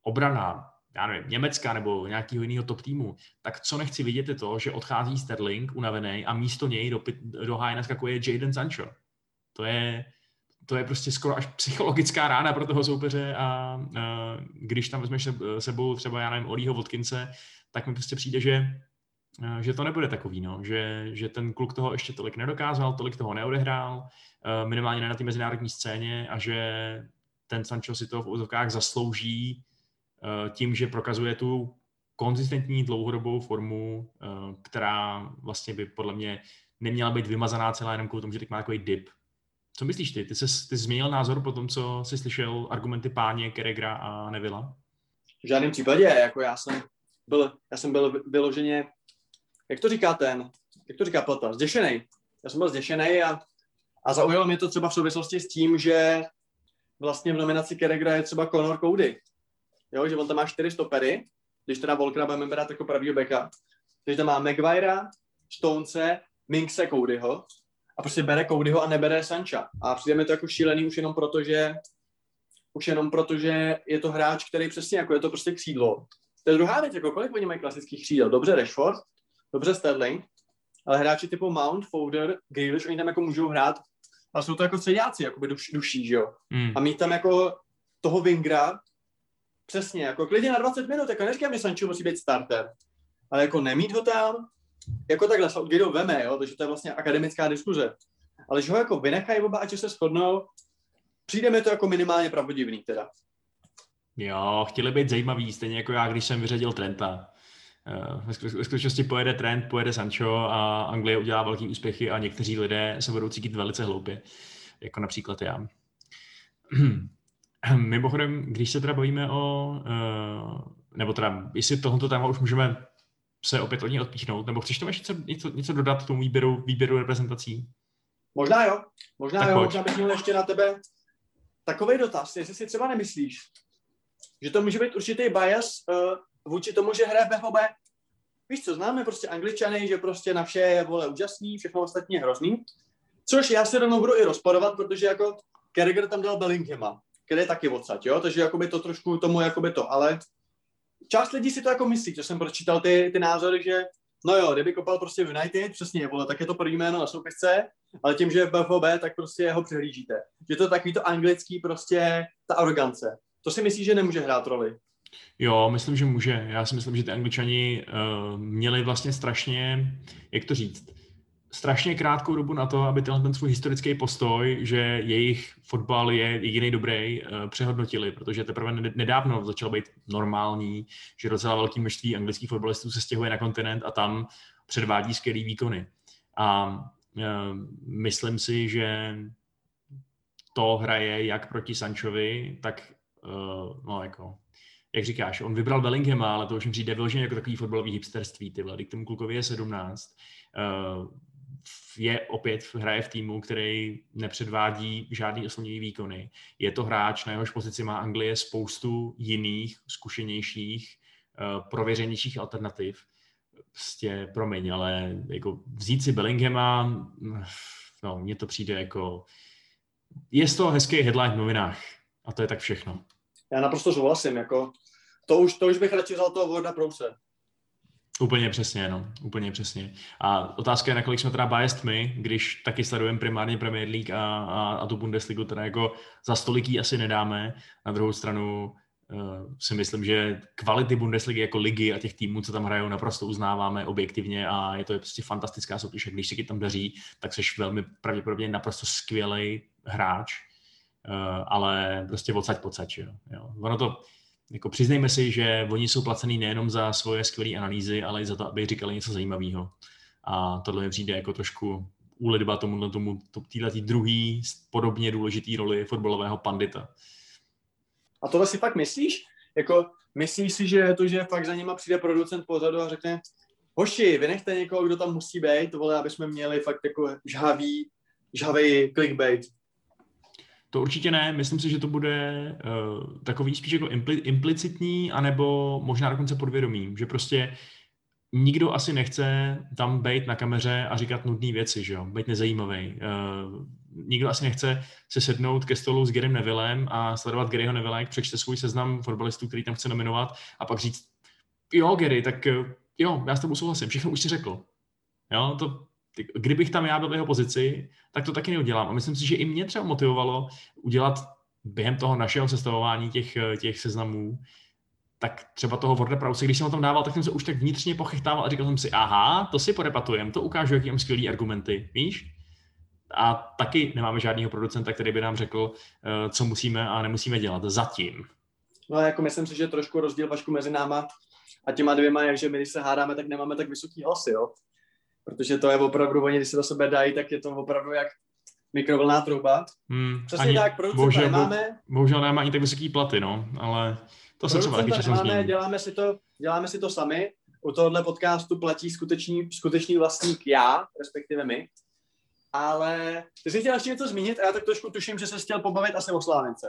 obrana já nevím, Německa nebo nějakého jiného top týmu, tak co nechci vidět je to, že odchází Sterling unavený a místo něj do, do háje naskakuje Jaden Sancho. To je, to je prostě skoro až psychologická rána pro toho soupeře a, a když tam vezmeš sebou třeba, já nevím, Olího Vodkince, tak mi prostě přijde, že že to nebude takový, no. že, že ten kluk toho ještě tolik nedokázal, tolik toho neodehrál, minimálně ne na té mezinárodní scéně a že ten Sancho si to v úzovkách zaslouží Eh, tím, že prokazuje tu konzistentní dlouhodobou formu, která vlastně by podle mě neměla být vymazaná celá jenom kvůli tomu, že teď má takový dip. Co myslíš ty? Ty jsi, ty změnil názor po tom, co jsi slyšel argumenty páně Keregra a Nevila? V žádném případě, jako já jsem byl, já jsem byl vyloženě, jak to říká ten, jak to říká Plata, zděšený. Já jsem byl zděšený a, a zaujalo mě to třeba v souvislosti s tím, že vlastně v nominaci Keregra je třeba Conor Cody, jo, že on tam má čtyři stopery, když teda Volkera budeme brát jako pravýho beka, takže tam má Maguirea, Stonece, Minkse, Codyho a prostě bere Codyho a nebere Sancha. A přijde mi to jako šílený už jenom proto, že už jenom proto, že je to hráč, který přesně jako je to prostě křídlo. To je druhá věc, jako kolik oni mají klasických křídel. Dobře Rashford, dobře Sterling, ale hráči typu Mount, Fowler, Grealish, oni tam jako můžou hrát, ale jsou to jako středáci, jakoby duš, duší, že jo. Mm. A mít tam jako toho Wingra, Přesně, jako klidně na 20 minut, jako neříkám, že Sancho musí být starter, ale jako nemít ho tam, jako takhle Southgate veme, jo, takže to je vlastně akademická diskuze. Ale že ho jako vynechají oba, ať se shodnou, přijde mi to jako minimálně pravdivný teda. Jo, chtěli být zajímavý, stejně jako já, když jsem vyřadil Trenta. Eh, ve skutečnosti pojede Trent, pojede Sancho a Anglie udělá velký úspěchy a někteří lidé se budou cítit velice hloupě, jako například já. Mimochodem, když se teda bavíme o, uh, nebo teda, jestli tohoto téma už můžeme se opět od něj odpíchnout, nebo chceš tam ještě něco, něco dodat k tomu výběru, výběru reprezentací? Možná jo, možná tak jo, pojď. možná bych měl ještě na tebe takový dotaz, jestli si třeba nemyslíš, že to může být určitý bias uh, vůči tomu, že hraje BHB. Víš co, známe prostě angličany, že prostě na vše je vole úžasný, všechno ostatní je hrozný. Což já si rovnou budu i rozporovat, protože jako Carragher tam dal Bellinghama který je taky odsaď, jo, takže jakoby to trošku tomu jakoby to, ale část lidí si to jako myslí, že jsem pročítal ty, ty názory, že no jo, kdyby kopal prostě v United, přesně, vole, tak je to první jméno na soupisce, ale tím, že je v BFOB, tak prostě ho přehlížíte. Že to je takový to anglický prostě, ta arogance. To si myslíš, že nemůže hrát roli? Jo, myslím, že může. Já si myslím, že ty angličani uh, měli vlastně strašně, jak to říct, strašně krátkou dobu na to, aby tenhle ten svůj historický postoj, že jejich fotbal je jediný dobrý, eh, přehodnotili, protože teprve nedávno začalo být normální, že docela velké množství anglických fotbalistů se stěhuje na kontinent a tam předvádí skvělý výkony. A uh, myslím si, že to hraje jak proti Sančovi, tak uh, no jako jak říkáš, on vybral Bellinghama, ale to už mi přijde vyloženě jako takový fotbalový hipsterství, ty vole, k tomu klukovi je 17. Uh, eh, je opět hraje v týmu, který nepředvádí žádný oslnivý výkony. Je to hráč, na jehož pozici má Anglie spoustu jiných, zkušenějších, uh, prověřenějších alternativ. Prostě, promiň, ale jako vzít si Bellinghama, no, mně to přijde jako... Je z toho hezký headline v novinách a to je tak všechno. Já naprosto souhlasím, jako to už, to už bych radši vzal toho Warda Prouse. Úplně přesně, no. Úplně přesně. A otázka je, nakolik jsme teda biased my, když taky sledujeme primárně Premier League a, a, a tu Bundesligu, teda jako za stoliký asi nedáme. Na druhou stranu uh, si myslím, že kvality Bundesligy jako ligy a těch týmů, co tam hrajou, naprosto uznáváme objektivně a je to prostě fantastická soutěž. Když se ti tam daří, tak jsi velmi pravděpodobně naprosto skvělý hráč, uh, ale prostě odsaď pocať, jo. jo. Ono to, jako přiznejme si, že oni jsou placený nejenom za svoje skvělé analýzy, ale i za to, aby říkali něco zajímavého. A tohle mi přijde jako trošku úlitba tomu, tomu této druhý podobně důležitý roli fotbalového pandita. A tohle si fakt myslíš? Jako, myslíš si, že to, že fakt za nima přijde producent pozadu a řekne hoši, vynechte někoho, kdo tam musí být, vole, aby jsme měli fakt jako žhavý, žhavý clickbait. To určitě ne, myslím si, že to bude uh, takový spíš jako impli, implicitní, anebo možná dokonce podvědomý, že prostě nikdo asi nechce tam být na kameře a říkat nudné věci, že jo, být nezajímavý. Uh, nikdo asi nechce se sednout ke stolu s Garym Nevillem a sledovat Garyho Neville, jak přečte svůj seznam fotbalistů, který tam chce nominovat a pak říct, jo, Gary, tak eh, jo, já s tebou souhlasím, všechno už si řekl. Jo, to kdybych tam já byl v jeho pozici, tak to taky neudělám. A myslím si, že i mě třeba motivovalo udělat během toho našeho sestavování těch, těch seznamů, tak třeba toho WordPresse, když jsem ho tam dával, tak jsem se už tak vnitřně pochytával a říkal jsem si, aha, to si podepatujem, to ukážu, jaký mám skvělý argumenty, víš? A taky nemáme žádného producenta, který by nám řekl, eh, co musíme a nemusíme dělat. Zatím. No jako myslím si, že trošku rozdíl vašku mezi náma a těma dvěma je, že my, když se hádáme, tak nemáme tak vysoký hlasy, jo? Protože to je opravdu, oni když se do sebe dají, tak je to opravdu jak mikrovlná trouba. Hmm, Přesně ani, tak, producenta bohužel, nemáme. Bohužel nemá ani tak vysoký platy, no, ale to se třeba taky časem nemáme, děláme si, to, děláme si to sami. U tohohle podcastu platí skutečný, skutečný vlastník já, respektive my. Ale ty jsi chtěl ještě něco zmínit a já tak trošku tuším, že se chtěl pobavit asi o Slávence.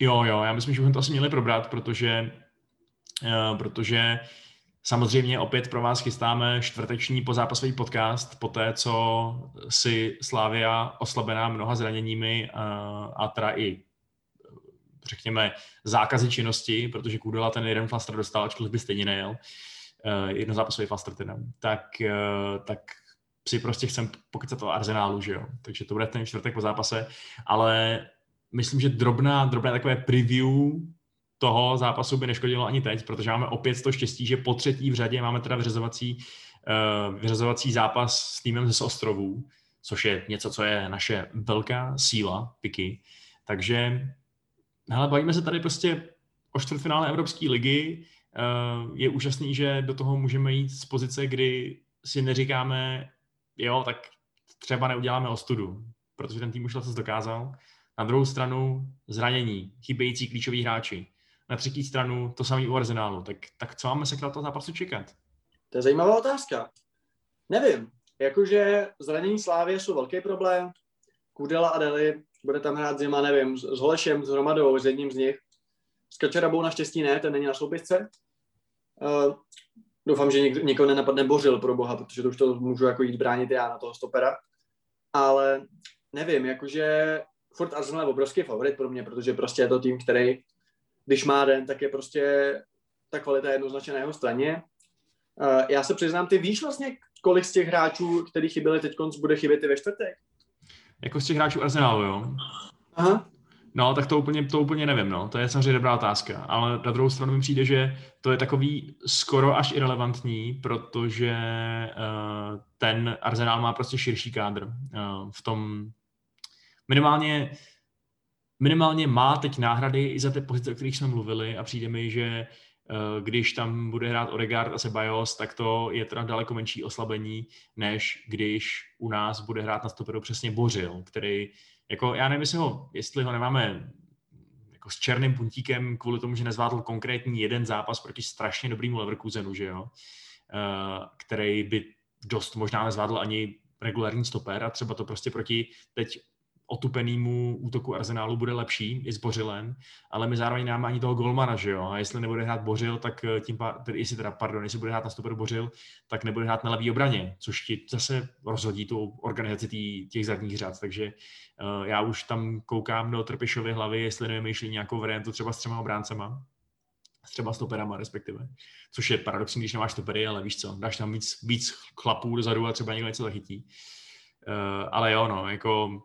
Jo, jo, já myslím, že bychom to asi měli probrat, protože, uh, protože Samozřejmě opět pro vás chystáme čtvrteční pozápasový podcast, po té, co si Slávia oslabená mnoha zraněními a, eh, a teda i řekněme, zákazy činnosti, protože Kudela ten jeden flaster dostal, ačkoliv by stejně nejel, uh, jednozápasový flaster teda, tak, uh, tak si prostě chcem pokycat o arzenálu, že jo. Takže to bude ten čtvrtek po zápase, ale myslím, že drobná, drobné takové preview toho zápasu by neškodilo ani teď, protože máme opět to štěstí, že po třetí v řadě máme teda vyřazovací, uh, vyřazovací zápas s týmem ze ostrovů, což je něco, co je naše velká síla, piky. Takže hele, bavíme se tady prostě o čtvrtfinále Evropské ligy. Uh, je úžasný, že do toho můžeme jít z pozice, kdy si neříkáme, jo, tak třeba neuděláme ostudu, protože ten tým už letos dokázal. Na druhou stranu zranění, chybějící klíčoví hráči na třetí stranu to samý u Arsenálu. Tak, tak co máme se k toho zápasu čekat? To je zajímavá otázka. Nevím. Jakože zranění Slávě jsou velký problém. Kudela a Deli bude tam hrát zima, nevím, s, s Holešem, s Hromadou, s jedním z nich. S Kačarabou naštěstí ne, ten není na soupisce. Uh, doufám, že nik, nikoho nenapadne Bořil pro boha, protože to už to můžu jako jít bránit já na toho stopera. Ale nevím, jakože furt Arsenal je obrovský favorit pro mě, protože prostě je to tým, který když má den, tak je prostě ta kvalita jednoznačně na jeho straně. Já se přiznám, ty víš vlastně, kolik z těch hráčů, který chyběli teď, bude chybět i ve čtvrtek? Jako z těch hráčů Arsenalu, jo? Aha. No, tak to úplně, to úplně nevím, no. To je samozřejmě dobrá otázka. Ale na druhou stranu mi přijde, že to je takový skoro až irrelevantní, protože uh, ten Arsenal má prostě širší kádr. Uh, v tom minimálně minimálně má teď náhrady i za ty pozice, o kterých jsme mluvili a přijde mi, že eh, když tam bude hrát Odegaard a Sebajos, tak to je teda daleko menší oslabení, než když u nás bude hrát na stoperu přesně Bořil, který, jako já nevím, jestli ho, jestli ho nemáme jako s černým puntíkem kvůli tomu, že nezvládl konkrétní jeden zápas proti strašně dobrýmu Leverkusenu, že jo, uh, který by dost možná nezvládl ani regulární stoper a třeba to prostě proti teď otupenému útoku Arsenálu bude lepší, i s Bořilem, ale my zároveň nemáme ani toho golmana, že jo, a jestli nebude hrát Bořil, tak eh, tím pádem, jestli teda, pardon, jestli bude hrát na stoperu Bořil, tak nebude hrát na levý obraně, což ti zase rozhodí tu organizaci tý, těch zadních řad, takže uh, já už tam koukám do Trpišovy hlavy, jestli nevymýšlí nějakou variantu třeba s třema obráncema, s třeba stoperama respektive. Což je paradoxní, když nemáš stopery, ale víš co, dáš tam víc, víc chlapů dozadu a třeba někdo něco zachytí. Uh, ale jo, no, jako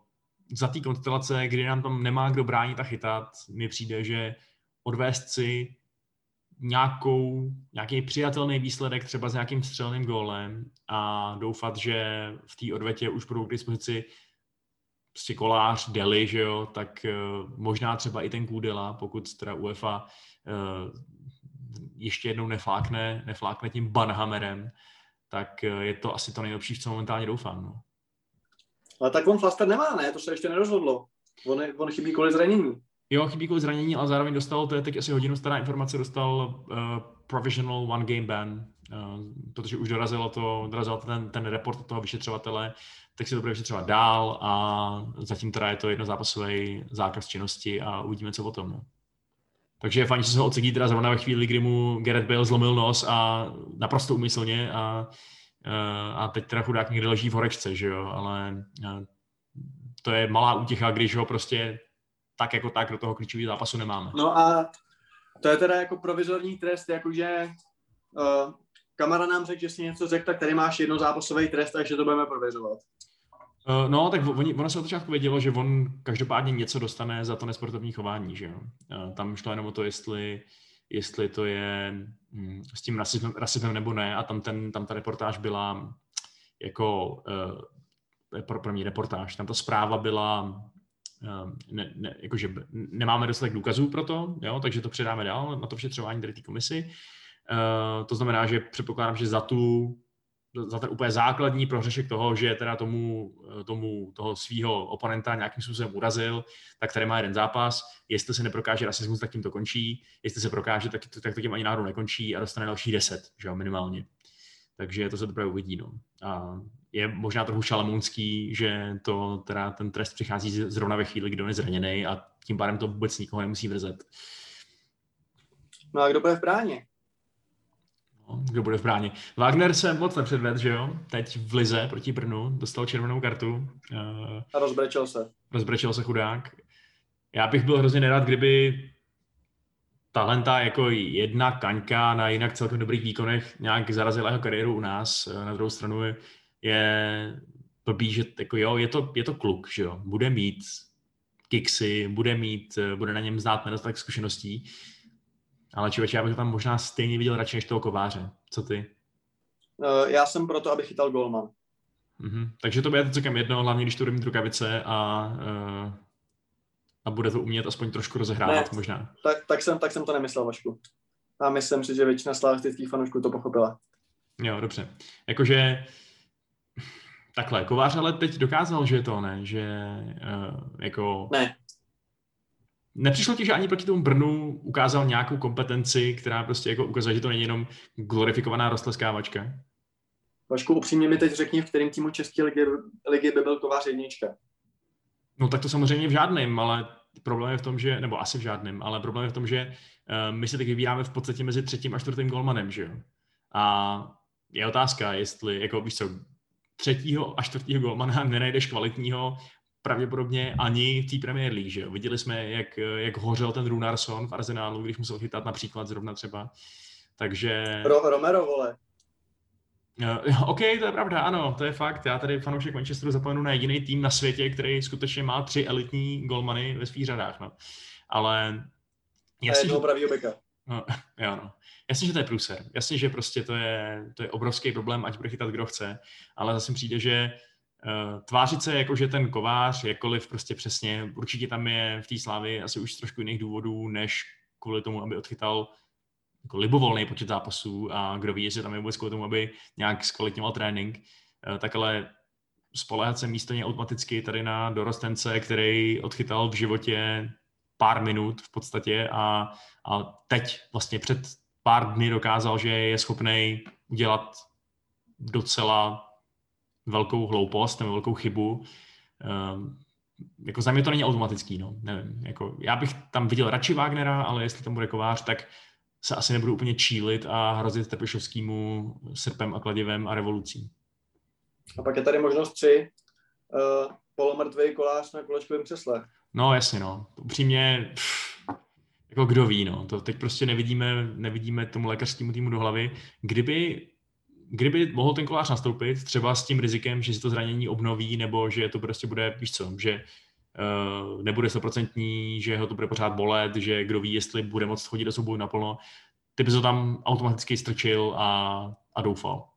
za té konstelace, kdy nám tam nemá kdo bránit a chytat, mi přijde, že odvést si nějakou, nějaký přijatelný výsledek třeba s nějakým střelným gólem a doufat, že v té odvetě už budou k dispozici prostě kolář, Deli, že jo, tak uh, možná třeba i ten Kůdela, pokud teda UEFA uh, ještě jednou neflákne, neflákne tím banhamerem, tak uh, je to asi to nejlepší, v co momentálně doufám. No. Ale tak on Flaster nemá, ne? To se ještě nerozhodlo. On, je, on chybí kvůli zranění. Jo, chybí kvůli zranění, ale zároveň dostal, to je teď asi hodinu stará informace, dostal uh, provisional one game ban, uh, protože už dorazilo to, dorazil ten, ten report toho vyšetřovatele, tak se to bude vyšetřovat dál a zatím teda je to jednozápasový zákaz činnosti a uvidíme, co potom. No. Takže je fajn, že se ho odsedí teda zrovna ve chvíli, kdy mu Gareth Bale zlomil nos a naprosto umyslně a a teď teda chudák někde leží v horečce, že jo, ale eh, to je malá útěcha, když ho prostě tak jako tak do toho klíčového zápasu nemáme. No a to je teda jako provizorní trest, jakože uh, kamera nám řekl, že si něco řekl, tak tady máš jednozápasový trest, takže to budeme provizovat. Uh, no, tak on, ono se od začátku vědělo, že on každopádně něco dostane za to nesportovní chování, že jo. Uh, tam šlo jenom o to, jestli uh, jestli to je hm, s tím rasismem, rasismem nebo ne. A tam, ten, tam ta reportáž byla jako uh, pro, pro mě reportáž. Tam ta zpráva byla uh, ne, ne, jakože nemáme dostatek důkazů pro to, jo, takže to předáme dál na to vyšetřování tady té komisi. Uh, to znamená, že předpokládám, že za tu za ten úplně základní prohřešek toho, že teda tomu, tomu toho svého oponenta nějakým způsobem urazil, tak tady má jeden zápas. Jestli se neprokáže rasismus, tak tím to končí. Jestli se prokáže, tak, tak to tím ani náhodou nekončí a dostane další deset, že jo, minimálně. Takže to se teprve uvidí. No. A je možná trochu šalamounský, že to teda ten trest přichází zrovna ve chvíli, kdo je zraněný a tím pádem to vůbec nikoho nemusí vrzet. No a kdo bude v bráně? Kdo bude v bráně. Wagner se moc nepředved, že jo? Teď v Lize proti Brnu dostal červenou kartu. Uh, a rozbrečel se. Rozbrečel se chudák. Já bych byl hrozně nerad, kdyby talenta jako jedna kaňka na jinak celkem dobrých výkonech nějak zarazila jeho kariéru u nás. Eh, na druhou stranu je blbý, že jako jo, je to, je to kluk, že jo? Bude mít kiksy, bude mít, eh, bude na něm znát nedostatek zkušeností ale člověče, já bych tam možná stejně viděl radši než toho kováře. Co ty? Uh, já jsem proto, aby chytal golman. Mm-hmm. Takže to bude celkem jedno, hlavně když tu mít rukavice a, uh, a bude to umět aspoň trošku rozehrávat ne, možná. Tak, tak, jsem, tak jsem to nemyslel, Vašku. A myslím si, že většina slavistických fanoušků to pochopila. Jo, dobře. Jakože takhle, Kovář ale teď dokázal, že je to, ne? Že uh, jako... Ne, Nepřišlo ti, že ani proti tomu Brnu ukázal nějakou kompetenci, která prostě jako ukazuje, že to není jenom glorifikovaná rostleskávačka? Vašku, upřímně mi teď řekni, v kterém týmu České ligy, ligy by byl Kovář jednička. No tak to samozřejmě v žádném, ale problém je v tom, že, nebo asi v žádném, ale problém je v tom, že uh, my se teď vybíráme v podstatě mezi třetím a čtvrtým golmanem, že jo? A je otázka, jestli, jako víš co, třetího a čtvrtého golmana nenajdeš kvalitního pravděpodobně ani v té Premier League, že jo? Viděli jsme, jak, jak hořel ten Runarsson v Arsenálu, když musel chytat například zrovna třeba. Takže... Ro- Romero, vole. Uh, OK, to je pravda, ano, to je fakt. Já tady fanoušek Manchesteru zapomenu na jediný tým na světě, který skutečně má tři elitní golmany ve svých řadách, no. Ale... Jasně, že... pravýho beka. No, jo, no. Jasně, že to je průser. Jasně, že prostě to je, to je obrovský problém, ať bude chytat kdo chce, ale zase přijde, že tvářit se jako, že ten kovář, jakkoliv prostě přesně, určitě tam je v té slávě asi už trošku jiných důvodů, než kvůli tomu, aby odchytal jako libovolný počet zápasů a kdo ví, jestli tam je vůbec kvůli tomu, aby nějak zkvalitňoval trénink, uh, tak ale spolehat se místo něj automaticky tady na dorostence, který odchytal v životě pár minut v podstatě a, a teď vlastně před pár dny dokázal, že je schopný udělat docela velkou hloupost nebo velkou chybu. Um, jako za mě to není automatický, no, nevím. Jako, já bych tam viděl radši Wagnera, ale jestli tam bude kovář, tak se asi nebudu úplně čílit a hrozit Trpišovskýmu srpem a kladivem a revolucí. A pak je tady možnost tři, uh, polomrtvý kolář na kolečkovém křesle. No jasně, no. Upřímně, pff, jako kdo ví, no. To teď prostě nevidíme, nevidíme tomu lékařskému týmu do hlavy. Kdyby kdyby mohl ten kolář nastoupit, třeba s tím rizikem, že si to zranění obnoví, nebo že to prostě bude, víš co, že uh, nebude stoprocentní, že ho to bude pořád bolet, že kdo ví, jestli bude moct chodit do souboju naplno, ty bys ho tam automaticky strčil a, a doufal.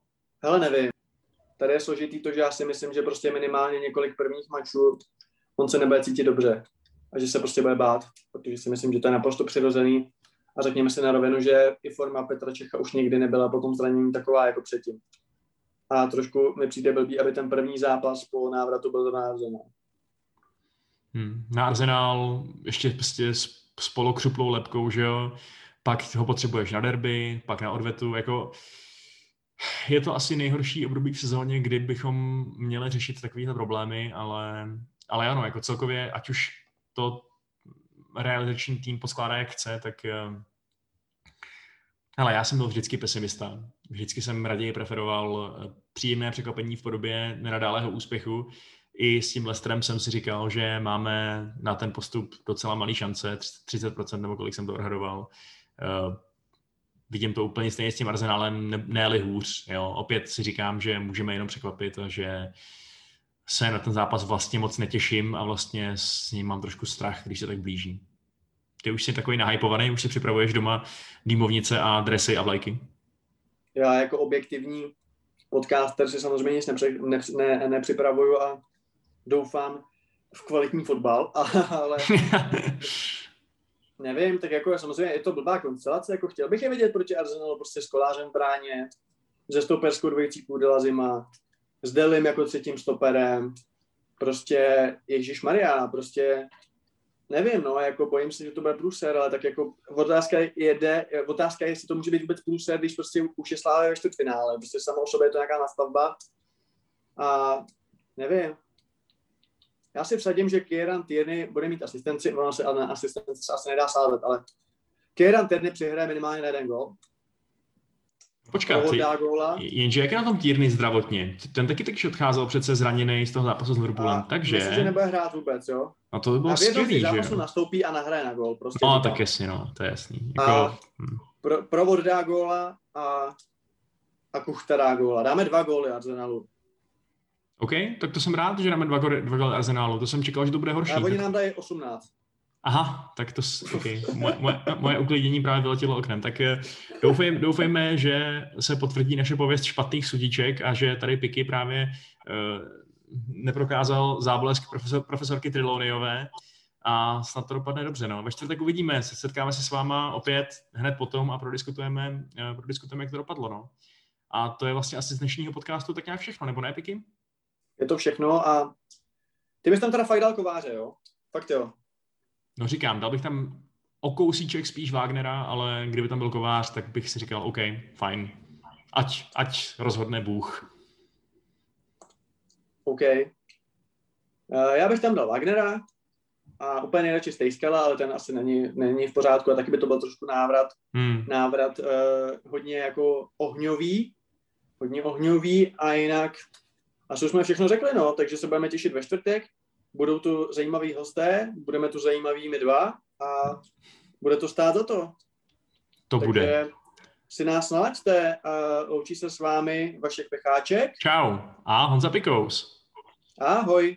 Hele, nevím. Tady je složitý to, že já si myslím, že prostě minimálně několik prvních mačů on se nebude cítit dobře a že se prostě bude bát, protože si myslím, že to je naprosto přirozený a řekněme si na rovinu, že i forma Petra Čecha už nikdy nebyla po tom zranění taková jako předtím. A trošku mi přijde blbý, aby ten první zápas po návratu byl na Arsenal. Hmm. Na Arsenal ještě prostě s, polokřuplou lepkou, že jo, pak ho potřebuješ na derby, pak na odvetu, jako je to asi nejhorší období v sezóně, kdy bychom měli řešit takovéhle problémy, ale, ale ano, jako celkově, ať už to realizační tým poskládá jak chce, tak ale já jsem byl vždycky pesimista. Vždycky jsem raději preferoval eh, příjemné překvapení v podobě nenadálého úspěchu. I s tím Lestrem jsem si říkal, že máme na ten postup docela malý šance, 30% nebo kolik jsem to odhadoval. Uh, vidím to úplně stejně s tím Arsenálem, ne, ne hůř. Jo. Opět si říkám, že můžeme jenom překvapit a že se na ten zápas vlastně moc netěším a vlastně s ním mám trošku strach, když se tak blíží. Ty už jsi takový nahypovaný, už si připravuješ doma dýmovnice a dresy a vlajky? Já jako objektivní podcaster si samozřejmě nic nepři, ne, ne, nepřipravuju a doufám v kvalitní fotbal, ale nevím, tak jako samozřejmě je to blbá konstelace, jako chtěl bych je vidět proti Arsenalu prostě s kolářem v bráně, ze stoperskou dvojicí Kudela Zima, s Delim jako třetím stoperem, prostě Ježíš Maria, prostě nevím, no, jako bojím se, že to bude průser, ale tak jako otázka je, jde, otázka je, jestli to může být vůbec průser, když prostě už je Slávě ve čtvrtfinále, prostě samo o sobě je to nějaká nastavba. A nevím. Já si vsadím, že Kieran Tierney bude mít asistenci, ono se na asistenci se asi nedá sázet, ale Kieran Tierney přihraje minimálně na jeden gol, Počkat, jenže jak je na tom Tierney zdravotně? Ten taky taky odcházel přece zraněný z toho zápasu s Liverpoolem, takže... Myslím, že nebude hrát vůbec, jo? No to by bylo skvělý, že jo? nastoupí a nahraje na gol. Prostě no, tak jasně, no, to je jasný. Jako, a hm. pro, provod dá góla a, a Kuchta dá góla. Dáme dva góly Arsenalu. OK, tak to jsem rád, že dáme dva góly, dva góly Arsenalu. To jsem čekal, že to bude horší. A oni nám dají 18. Aha, tak to, okay. moje, moje, moje uklidění právě vyletělo oknem. Tak eh, doufejme, doufejme, že se potvrdí naše pověst špatných sudíček a že tady Piky právě uh, neprokázal záblesk profesor, profesorky Triloniové a snad to dopadne dobře. No. Ve čtvrtek uvidíme, setkáme se s váma opět hned potom a prodiskutujeme, uh, prodiskutujeme jak to dopadlo. No. A to je vlastně asi z dnešního podcastu tak nějak všechno, nebo ne, Piky? Je to všechno a ty bys tam teda fakt dal kováře, jo? Fakt jo. No říkám, dal bych tam o kousíček spíš Wagnera, ale kdyby tam byl kovář, tak bych si říkal, OK, fajn. Ať, ať rozhodne Bůh. OK. Uh, já bych tam dal Wagnera a úplně nejradši Stejskala, ale ten asi není, není v pořádku a taky by to byl trošku návrat, hmm. návrat uh, hodně jako ohňový, hodně ohňový a jinak asi už jsme všechno řekli, no, takže se budeme těšit ve čtvrtek budou tu zajímaví hosté, budeme tu zajímaví my dva a bude to stát za to. To Takže bude. si nás nalaďte a loučí se s vámi Vašek Pecháček. Čau. A Honza Pikous. Ahoj.